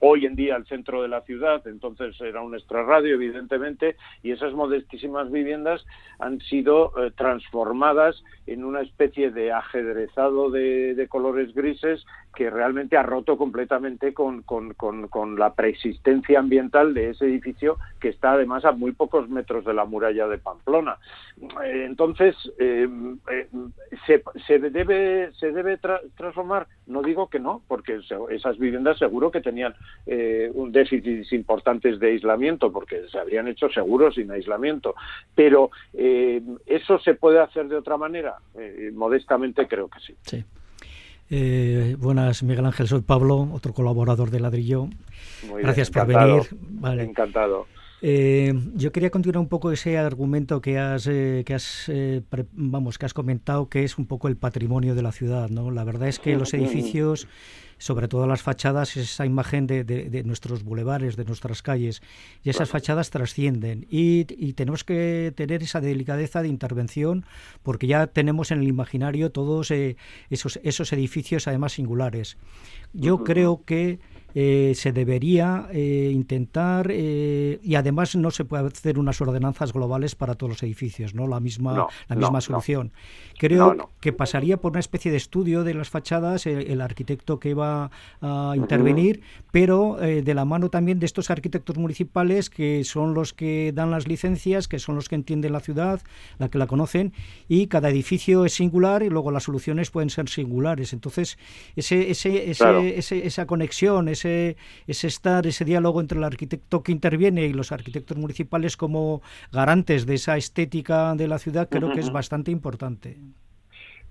hoy en día el centro de la ciudad, entonces era un extrarradio, evidentemente, y esas modestísimas viviendas han sido transformadas en una especie de ajedrezado de, colores grises que realmente ha roto completamente con, la preexistencia ambiental de ese edificio que está además a muy pocos metros de la muralla de Pamplona. Eh, entonces, eh, eh, ¿se, ¿se, debe, transformar? No digo que no, porque esas viviendas seguro que tenían eh, un déficit importantes de aislamiento, porque se habrían hecho seguros sin aislamiento. Pero, eh, ¿eso se puede hacer de otra manera? Eh, modestamente creo que sí. Sí. Eh, buenas, Miguel Ángel, soy Pablo, otro colaborador de Ladrillo. Muy Gracias bien, por venir. Vale. Encantado. Eh, yo quería continuar un poco ese argumento que has, eh, que has eh, pre, vamos, que has comentado, que es un poco el patrimonio de la ciudad, ¿no? La verdad es que los edificios, sobre todo las fachadas, es esa imagen de, de, de, nuestros bulevares, de nuestras calles, y esas fachadas trascienden. Y, y, tenemos que tener esa delicadeza de intervención, porque ya tenemos en el imaginario todos esos, esos edificios, además singulares. Yo creo que eh, se debería eh, intentar eh, y además no se puede hacer unas ordenanzas globales para todos los edificios, no la misma no, la misma no, solución. No. Creo que pasaría por una especie de estudio de las fachadas el, el arquitecto que va a intervenir, pero de la mano también de estos arquitectos municipales que son los que dan las licencias, que son los que entienden la ciudad, la que la conocen y cada edificio es singular y luego las soluciones pueden ser singulares. Entonces ese ese, ese, claro. ese esa conexión, ese ese, ese estar, ese diálogo entre el arquitecto que interviene y los arquitectos municipales como garantes de esa estética de la ciudad, creo uh -huh. que es bastante importante.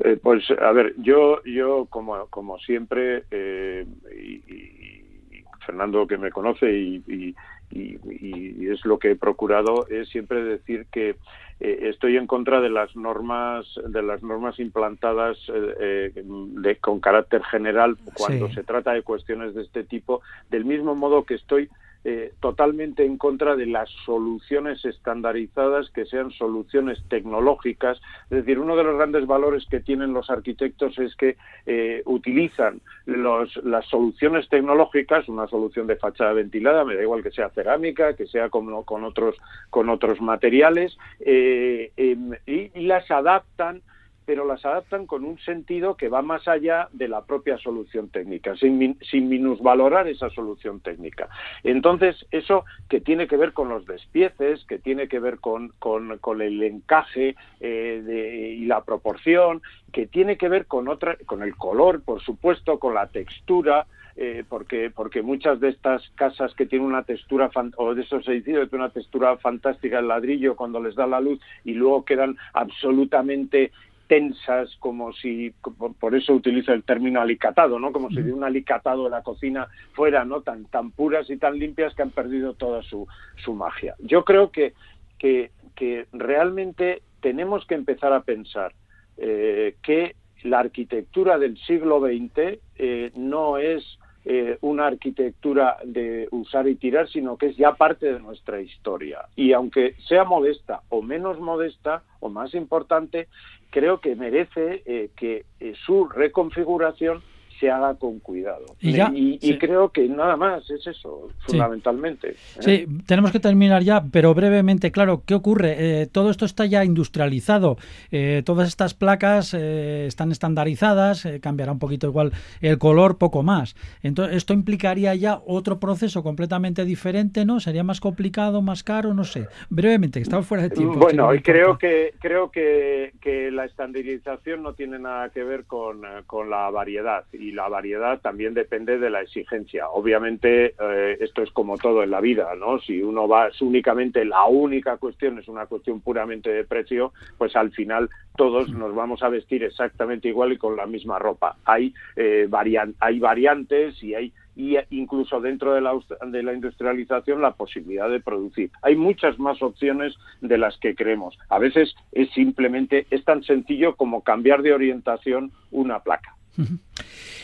Eh, pues a ver, yo, yo como, como siempre, eh, y, y, Fernando que me conoce y, y, y, es lo que he procurado, es siempre decir que eh, estoy en contra de las normas de las normas implantadas eh, de, con carácter general cuando sí. se trata de cuestiones de este tipo, del mismo modo que estoy eh, totalmente en contra de las soluciones estandarizadas que sean soluciones tecnológicas. Es decir, uno de los grandes valores que tienen los arquitectos es que eh, utilizan los, las soluciones tecnológicas, una solución de fachada ventilada, me da igual que sea cerámica, que sea con, con otros, con otros materiales, eh, y, y las adaptan pero las adaptan con un sentido que va más allá de la propia solución técnica, sin, sin minusvalorar esa solución técnica. Entonces, eso que tiene que ver con los despieces, que tiene que ver con, con, con el encaje eh, y la proporción, que tiene que ver con, otra, con el color, por supuesto, con la textura, eh, porque, porque muchas de estas casas que tienen una textura, o de esos edificios que tienen una textura fantástica el ladrillo cuando les da la luz y luego quedan absolutamente tensas, como si, por eso utilizo el término alicatado, ¿no? Como si de un alicatado de la cocina fuera, ¿no? Tan, tan puras y tan limpias que han perdido toda su, su magia. Yo creo que, que, que realmente tenemos que empezar a pensar eh, que la arquitectura del siglo XX eh, no es eh, una arquitectura de usar y tirar, sino que es ya parte de nuestra historia. Y aunque sea modesta o menos modesta o más importante, creo que merece eh, que eh, su reconfiguración se haga con cuidado. Y, ya, y, y sí. creo que nada más es eso, fundamentalmente. Sí. ¿eh? sí. tenemos que terminar ya, pero brevemente, claro, ¿qué ocurre? Eh, todo esto está ya industrializado, eh, todas estas placas eh, están estandarizadas, cambiará un poquito igual el color, poco más. Entonces, esto implicaría ya otro proceso completamente diferente, ¿no? Sería más complicado, más caro, no sé. Brevemente, que estamos fuera de tiempo. Bueno, si no creo que creo que, que la estandarización no tiene nada que ver con, con la variedad y la variedad también depende de la exigencia. Obviamente, eh, esto es como todo en la vida, ¿no? Si uno va es únicamente, la única cuestión es una cuestión puramente de precio, pues al final todos nos vamos a vestir exactamente igual y con la misma ropa. Hay, eh, varian hay variantes y hay y incluso dentro de la, de la industrialización la posibilidad de producir. Hay muchas más opciones de las que creemos. A veces es simplemente, es tan sencillo como cambiar de orientación una placa.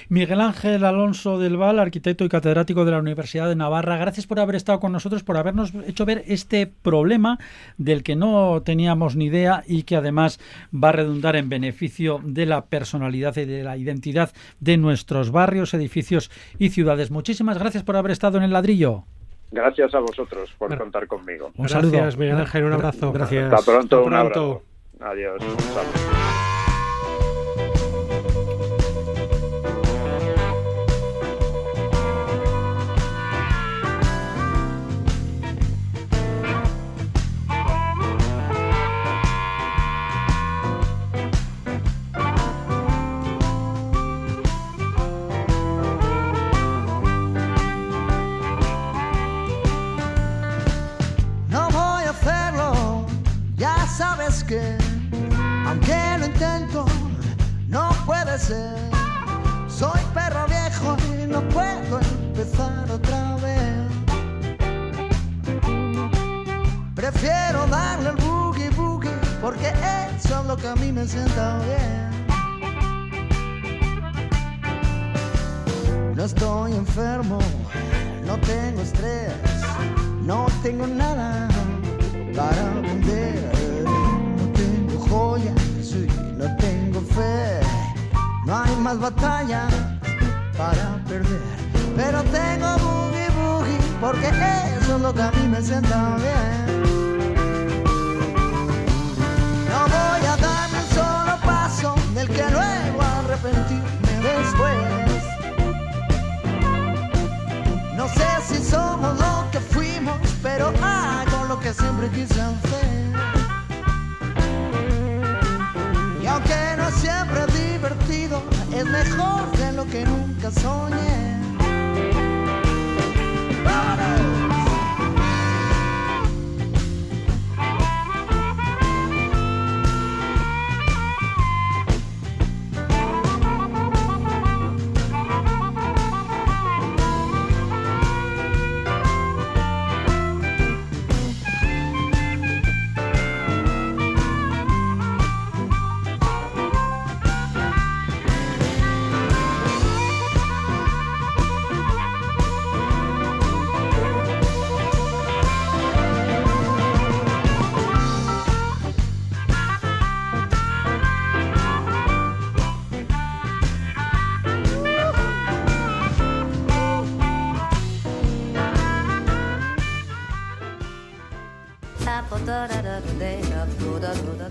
Miguel Ángel Alonso del Val, arquitecto y catedrático de la Universidad de Navarra, gracias por haber estado con nosotros, por habernos hecho ver este problema del que no teníamos ni idea y que además va a redundar en beneficio de la personalidad y de la identidad de nuestros barrios, edificios y ciudades. Muchísimas gracias por haber estado en el ladrillo. Gracias a vosotros por bueno, contar conmigo. Un gracias, saludo. Miguel Ángel, un abrazo. Gracias. Hasta pronto, Hasta un abrazo. Adiós. Un saludo. Que, aunque lo intento, no puede ser. Soy perro viejo y no puedo empezar otra vez. Prefiero darle el boogie boogie porque eso es lo que a mí me sienta bien. No estoy enfermo, no tengo estrés, no tengo nada para vender. No tengo fe, no hay más batalla para perder. Pero tengo boogie boogie porque eso es lo que a mí me sienta bien. No voy a darme un solo paso del que luego arrepentirme después. No sé si somos lo que fuimos, pero hago lo que siempre quise hacer. Aunque no es siempre divertido, es mejor de lo que nunca soñé.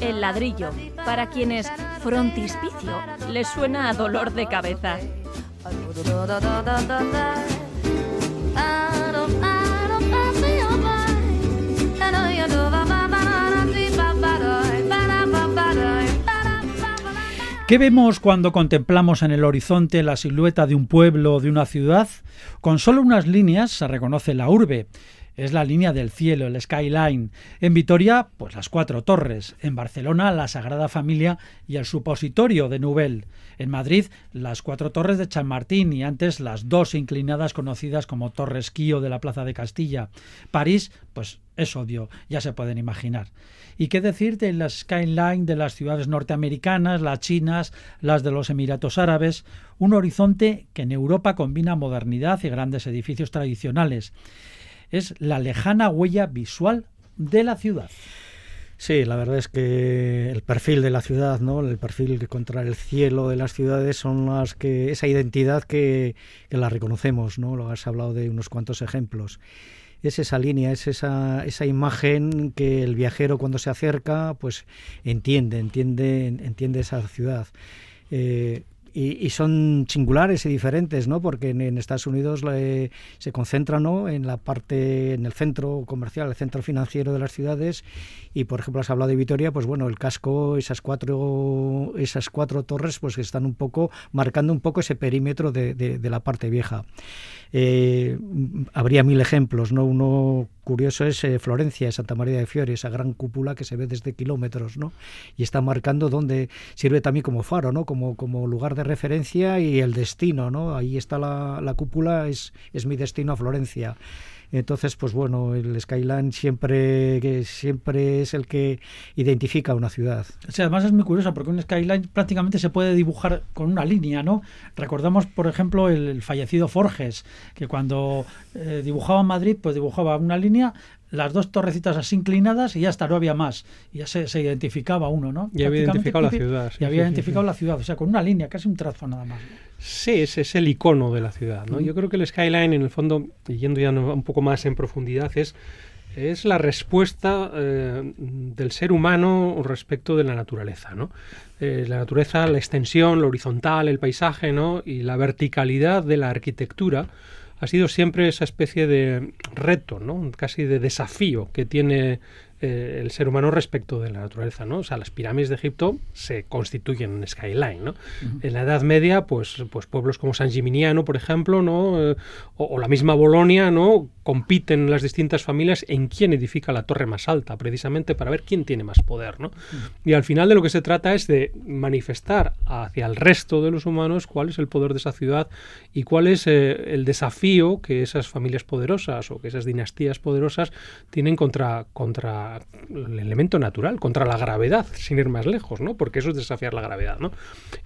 El ladrillo, para quienes frontispicio les suena a dolor de cabeza. ¿Qué vemos cuando contemplamos en el horizonte la silueta de un pueblo o de una ciudad? Con solo unas líneas se reconoce la urbe. Es la línea del cielo, el skyline. En Vitoria, pues las cuatro torres. En Barcelona, la Sagrada Familia y el supositorio de Nubel. En Madrid, las cuatro torres de Chamartín y antes las dos inclinadas conocidas como Torres Quío de la Plaza de Castilla. París, pues es odio, ya se pueden imaginar. ¿Y qué decir de la skyline de las ciudades norteamericanas, las chinas, las de los Emiratos Árabes? Un horizonte que en Europa combina modernidad y grandes edificios tradicionales. Es la lejana huella visual de la ciudad. Sí, la verdad es que el perfil de la ciudad, ¿no? El perfil contra el cielo de las ciudades son las que esa identidad que, que la reconocemos, ¿no? Lo has hablado de unos cuantos ejemplos es esa línea, es esa, esa imagen que el viajero cuando se acerca, pues entiende, entiende, entiende esa ciudad. Eh, y, y, son singulares y diferentes, ¿no? Porque en, Estados Unidos eh, se concentra, ¿no? En la parte, en el centro comercial, el centro financiero de las ciudades. Y por ejemplo, has hablado de Vitoria, pues bueno, el casco, esas cuatro, esas cuatro torres, pues están un poco marcando un poco ese perímetro de, de, de la parte vieja. Eh, habría mil ejemplos, ¿no? Uno curioso es eh, Florencia, Santa María de Fiore, esa gran cúpula que se ve desde kilómetros, ¿no? Y está marcando donde sirve también como faro, ¿no? Como, como lugar de referencia y el destino, ¿no? Ahí está la, la cúpula, es, es mi destino a Florencia. Entonces, pues bueno, el Skyline siempre, siempre es el que identifica una ciudad. O sea, además es muy curioso porque un Skyline prácticamente se puede dibujar con una línea, ¿no? Recordamos, por ejemplo, el, el fallecido Forges, que cuando eh, dibujaba Madrid, pues dibujaba una línea, las dos torrecitas así inclinadas y ya está, no había más. Y ya se, se identificaba uno, ¿no? Y había identificado la ciudad. Y había identificado la ciudad, o sea, con una línea, casi un trazo nada más. Sí, ese es el icono de la ciudad. ¿no? Yo creo que el skyline, en el fondo, yendo ya un poco más en profundidad, es, es la respuesta eh, del ser humano respecto de la naturaleza. ¿no? Eh, la naturaleza, la extensión, lo horizontal, el paisaje ¿no? y la verticalidad de la arquitectura ha sido siempre esa especie de reto, ¿no? casi de desafío que tiene eh, el ser humano respecto de la naturaleza, ¿no? O sea, las pirámides de Egipto se constituyen en skyline, ¿no? Uh -huh. En la Edad Media, pues, pues pueblos como San Gimignano, por ejemplo, ¿no? Eh, o, o, la misma Bolonia, ¿no? Compiten las distintas familias en quién edifica la torre más alta, precisamente para ver quién tiene más poder. ¿no? Y al final de lo que se trata es de manifestar hacia el resto de los humanos cuál es el poder de esa ciudad y cuál es eh, el desafío que esas familias poderosas o que esas dinastías poderosas tienen contra, contra el elemento natural, contra la gravedad, sin ir más lejos, ¿no? porque eso es desafiar la gravedad. ¿no?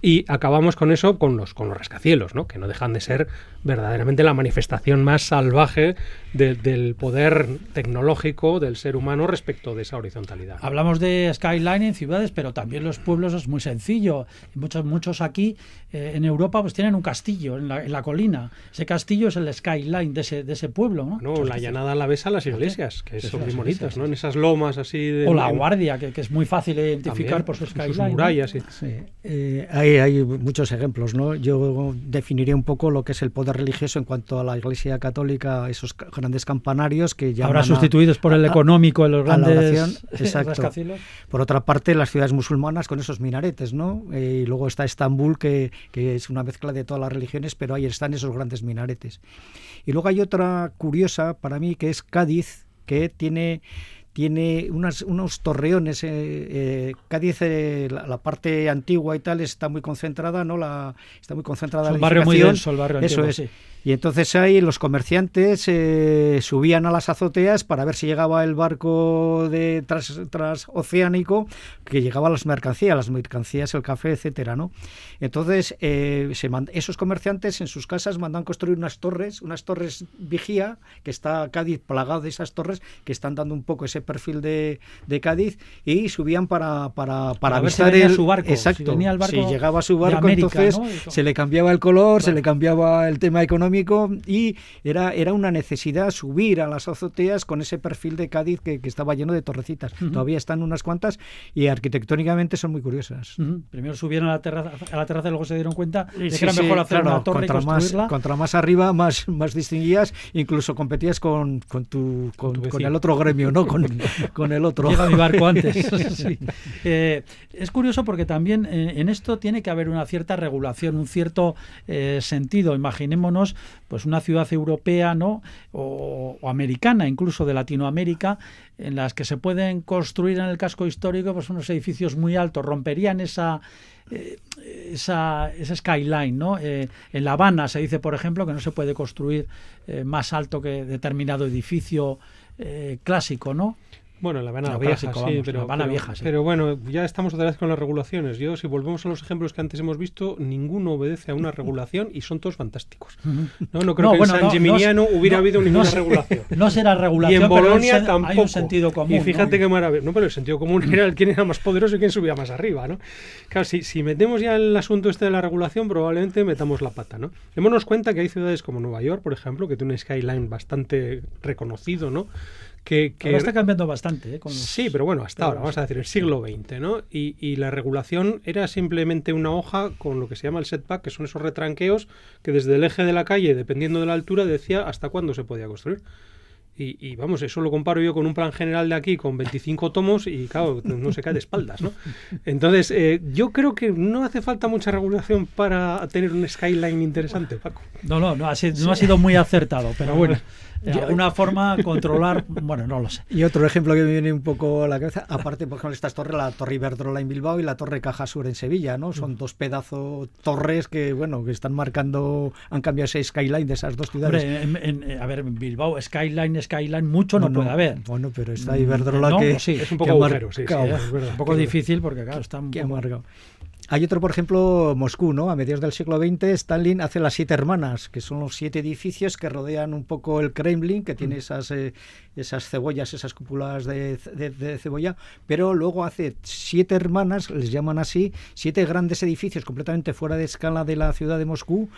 Y acabamos con eso con los, con los rascacielos, ¿no? que no dejan de ser verdaderamente la manifestación más salvaje de- del poder tecnológico del ser humano respecto de esa horizontalidad. ¿no? Hablamos de skyline en ciudades, pero también los pueblos es muy sencillo. Muchos, muchos aquí eh, en Europa pues tienen un castillo en la, en la colina. Ese castillo es el skyline de ese, de ese pueblo, ¿no? No, la llanada la ves a las iglesias, que Sí, son sí, muy sí, bonitas, ¿no? En esas lomas así de... O la en- guardia, que, que es muy fácil de identificar también, por su sus skyline. ¿no? murallas, sí. Sí, eh, hay, hay muchos ejemplos, ¿no? Yo definiría un poco lo que es el poder religioso en cuanto a la Iglesia Católica, esos grandes campanarios que llaman Ahora a- sustituidos por el a- económico de los a la grandes oración, exacto. rascacielos. Por otra parte, las ciudades musulmanas con esos minaretes, ¿no? Eh, y luego está Estambul, que, que es una mezcla de todas las religiones, pero ahí están esos grandes minaretes. Y luego hay otra curiosa para mí, que es Cádiz, que tiene tiene unas, unos torreones. eh, eh, Cádiz, eh, la, la parte antigua y tal, está muy concentrada, ¿no? La, está muy concentrada Es la un barrio muy denso, el barrio Eso antiguo, es. sí. Y entonces ahí los comerciantes eh, subían a las azoteas para ver si llegaba el barco de tras, transoceánico que llegaba a las mercancías, las mercancías, el café, etcétera, ¿no? Entonces eh, se mand- esos comerciantes en sus casas mandan construir unas torres, unas torres vigía, que está Cádiz plagado de esas torres que están dando un poco ese perfil de, de Cádiz y subían para para, para si avisar venía el su barco, si exacto. venía el barco si llegaba su barco, América, entonces ¿no? Se le cambiaba el color, se le cambiaba el tema económico y era, era una necesidad subir a las azoteas con ese perfil de Cádiz que, que estaba lleno de torrecitas. Todavía están unas cuantas y arquitectónicamente son muy curiosas. Primero subieron a la terraza, a la terraza y luego se dieron cuenta de que era sí, mejor hacer claro, una torre y contra más, construirla. contra más arriba, más, más distinguías, incluso competías con, con, tu, con, tu con vecino. el otro gremio, ¿no? Con, con el otro. Llega mi barco antes. Sí. Eh, es curioso porque también eh, en esto tiene que haber una cierta regulación, un cierto eh, sentido. Imaginémonos pues una ciudad europea ¿no? o, o americana, incluso de Latinoamérica, en las que se pueden construir en el casco histórico pues unos edificios muy altos, romperían esa eh, esa, esa skyline, ¿no? Eh, en La Habana se dice, por ejemplo, que no se puede construir eh, más alto que determinado edificio clásico, ¿no? Bueno, en la Habana Vieja, clásico, sí, pero, La Habana pero- Vieja, sí. pero bueno, ya estamos otra vez con las regulaciones. Yo, si volvemos a los ejemplos que antes hemos visto, ninguno obedece a una regulación y son todos fantásticos. No, no creo No, que bueno, en no, San no, hubiera no, habido ninguna regulación. No será Y regulación, en pero hay un Bolonia sen- tampoco. hay un sentido común. y fíjate qué maravilla. No, pero el sentido común era el quién era más poderoso y quién subía más arriba, ¿no? Claro, si, si metemos ya el asunto este de la regulación, probablemente metamos la pata, ¿no? Démonos cuenta que hay ciudades como Nueva York, por ejemplo, que tiene un skyline bastante reconocido, ¿no? Que, que Ahora está cambiando bastante. ¿eh? Con los- Sí, pero bueno, hasta ahora, vamos a decir, el siglo XX, ¿no? Y, y la regulación era simplemente una hoja con lo que se llama el setback, que son esos retranqueos que desde el eje de la calle, dependiendo de la altura, decía hasta cuándo se podía construir. Y, y, vamos, eso lo comparo yo con un plan general de aquí con 25 tomos y claro, no se cae de espaldas, ¿no? Entonces, eh, yo creo que no hace falta mucha regulación para tener un skyline interesante, Paco. No, no, no ha, sido, no ha sido muy acertado, pero bueno, de alguna forma controlar, bueno, no lo sé. Y otro ejemplo que me viene un poco a la cabeza, aparte, por ejemplo, estas torres, la Torre Iberdrola en Bilbao y la Torre Caja Sur en Sevilla, ¿no? Son dos pedazos torres que, bueno, que están marcando, han cambiado ese skyline de esas dos ciudades. Hombre, en, en- a ver, en Bilbao, Skyline, Skyline, mucho no, puede haber. Bueno, pero está Mm, Iberdrola no, que... sí. Es un poco agujero, sí, sí, marcado. es verdad. Un poco difícil porque, claro, está un poco- marcado. Hay otro, por ejemplo, Moscú, ¿no? A mediados del siglo XX, Stalin hace las siete hermanas, que son los siete edificios que rodean un poco el Kremlin, que Mm. tiene esas, eh, esas cebollas, esas cúpulas de, de- de cebolla, pero luego hace siete hermanas, les llaman así, siete grandes edificios completamente fuera de escala de la ciudad de Moscú,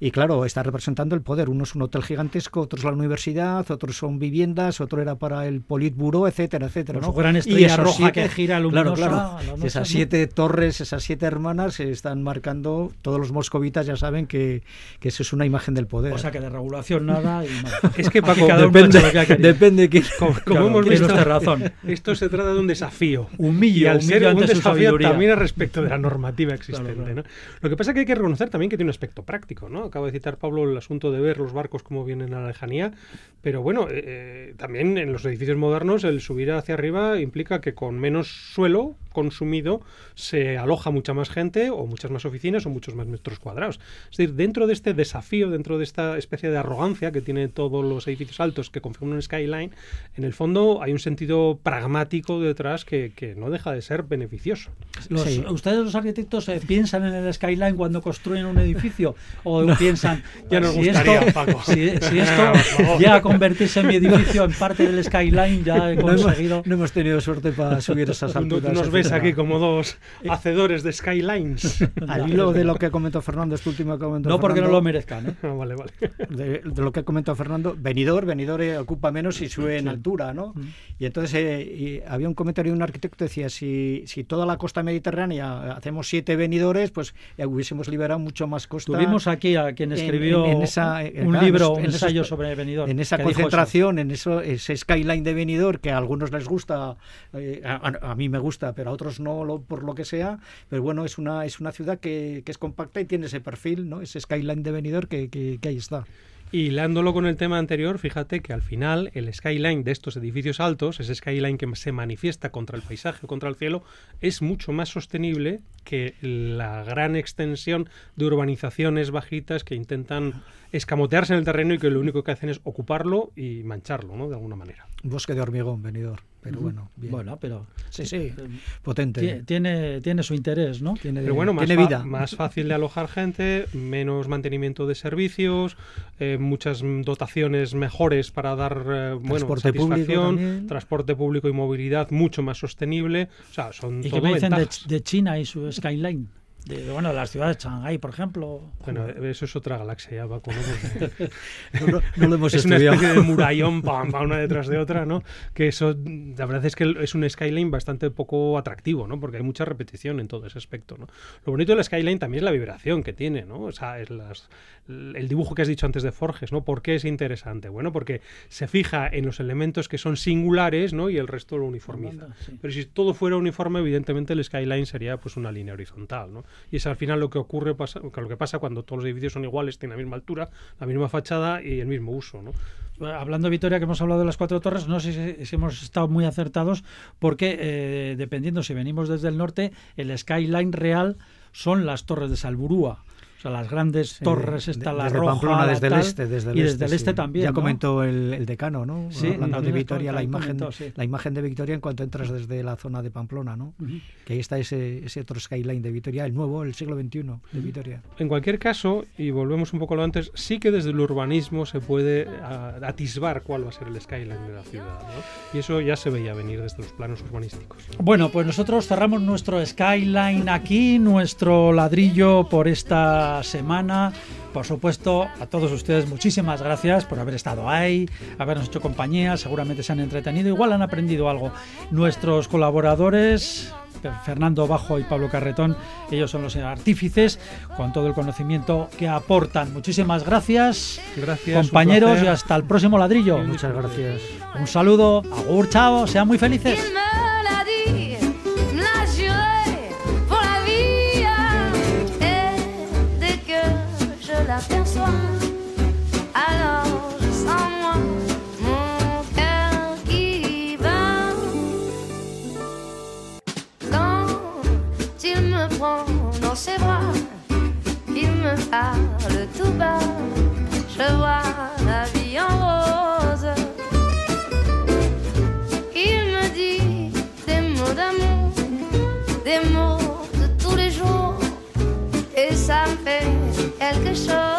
y claro, está representando el poder. Uno es un hotel gigantesco, otro es la universidad, otros son viviendas, otro era para el Politburo, etcétera, etcétera. ¿no? gran Y estrella esos roja siete- que gira claro, luminosa, claro, luminosa, esas siete torres, esas siete hermanas se están marcando, todos los moscovitas ya saben que, que eso es una imagen del poder. O sea que de regulación nada. Y nada. Es que Aquí Paco, cada uno depende, lo que depende de quién. como, como Claro, hemos visto, usted razón. esto se trata de un desafío. Humillo, y al humillo ser un desafío sabiduría. también es respecto de la normativa existente. claro. ¿no? Lo que pasa es que hay que reconocer también que tiene un aspecto práctico. ¿no? Acaba de citar Pablo el asunto de ver los barcos como vienen a la lejanía, pero bueno, eh, también en los edificios modernos el subir hacia arriba implica que con menos suelo consumido se aloja mucha más gente o muchas más oficinas o muchos más metros cuadrados. Es decir, dentro de este desafío, dentro de esta especie de arrogancia que tienen todos los edificios altos que conforman un skyline, en el fondo hay un sentido pragmático detrás que, que no deja de ser beneficioso. Los- Sí. ¿Ustedes los arquitectos eh, piensan en el skyline cuando construyen un edificio? ¿O piensan, Ya nos si gustaría, esto, Paco. si, si esto favor. llega a convertirse en mi edificio en parte del skyline, ya he No hemos, conseguido... no hemos tenido suerte para subir esas alturas. nos ves aquí como dos hacedores de skylines. Al hilo de lo que comentó Fernando, este último que comentó No porque no Fernando, lo merezcan, ¿eh? Ah, vale, vale. de, de lo que comentó Fernando, venidor, venidor eh, ocupa menos y sube en altura, ¿no? Y entonces eh, y había un comentario de un arquitecto que decía, si, si toda la costa mediterránea hacemos siete venidores, pues eh, hubiésemos liberado mucho más costa. Tuvimos aquí a quien en- escribió en- en esa, eh, un claro, libro, en un esos- ensayo sobre Benidorm. en esa concentración, en eso, ese skyline de Benidorm que a algunos les gusta, eh, a, a- a mí me gusta, pero a otros no, lo- por lo que sea. Pero bueno, es una es una ciudad que, que es compacta y tiene ese perfil, ¿no? Ese skyline de Benidorm que, que, que ahí está. Y hilándolo con el tema anterior, fíjate que al final el skyline de estos edificios altos, ese skyline que se manifiesta contra el paisaje o contra el cielo, es mucho más sostenible que la gran extensión de urbanizaciones bajitas que intentan escamotearse en el terreno y que lo único que hacen es ocuparlo y mancharlo, ¿no? De alguna manera. Bosque de hormigón, Benidorm. Pero bueno, bien. Bueno, pero sí, sí, eh, potente. tie- tiene, tiene su interés, ¿no? Tiene, Pero bueno, más, tiene vida. más fácil de alojar gente, menos mantenimiento de servicios, eh, muchas dotaciones mejores para dar eh, bueno, Transporte público satisfacción, también. transporte público y movilidad mucho más sostenible. O sea, son ¿Y qué todo me dicen de, de China y su skyline? De, de, bueno, de las ciudades de Shanghái, por ejemplo. Bueno, eso es otra galaxia ya, Paco, ¿no? Porque No, no- no lo hemos es una especie de murallón, pam, pam, una detrás de otra, ¿no? Que eso, la verdad es que es un skyline bastante poco atractivo, ¿no? Porque hay mucha repetición en todo ese aspecto, ¿no? Lo bonito del skyline también es la vibración que tiene, ¿no? O sea, es las, el dibujo que has dicho antes de Forges, ¿no? ¿Por qué es interesante? Bueno, porque se fija en los elementos que son singulares, ¿no? Y el resto lo uniformiza. Sí. Pero si todo fuera uniforme, evidentemente el skyline sería pues una línea horizontal, ¿no? Y es al final lo que ocurre, pasa, lo que pasa cuando todos los edificios son iguales, tienen la misma altura, la misma fachada y el mismo uso, ¿no? Hablando de Vitoria, que hemos hablado de las cuatro torres, no sé si, si hemos estado muy acertados, porque eh, dependiendo si venimos desde el norte, el skyline real son las torres de Salburúa. Sea, las grandes torres, de- está la desde roja, Pamplona, desde el este, desde el y este, desde el sí. este también. Ya ¿no? comentó el, el decano, ¿no? Sí, Hablando de Vitoria, la imagen, comentó, sí. la imagen de Vitoria en cuanto entras desde la zona de Pamplona, ¿no? Que ahí está ese, ese otro skyline de Vitoria, el nuevo, el siglo XXI de Vitoria. En cualquier caso, y volvemos un poco a lo antes, sí que desde el urbanismo se puede atisbar cuál va a ser el skyline de la ciudad, ¿no? Y eso ya se veía venir desde los planos urbanísticos. Bueno, pues nosotros cerramos nuestro skyline aquí, nuestro ladrillo por esta semana. Por supuesto, a todos ustedes muchísimas gracias por haber estado ahí, habernos hecho compañía, seguramente se han entretenido, igual han aprendido algo. Nuestros colaboradores, Fernando Bajo y Pablo Carretón, ellos son los artífices con todo el conocimiento que aportan. Muchísimas gracias, Gracias. compañeros, y hasta el próximo ladrillo. Muchas gracias. Un saludo, agur, chao, sean muy felices. Alors je sens moi mon cœur qui bat. Quand il me prend dans ses bras, il me parle tout bas. Je vois la vie en rose. Quelque chose.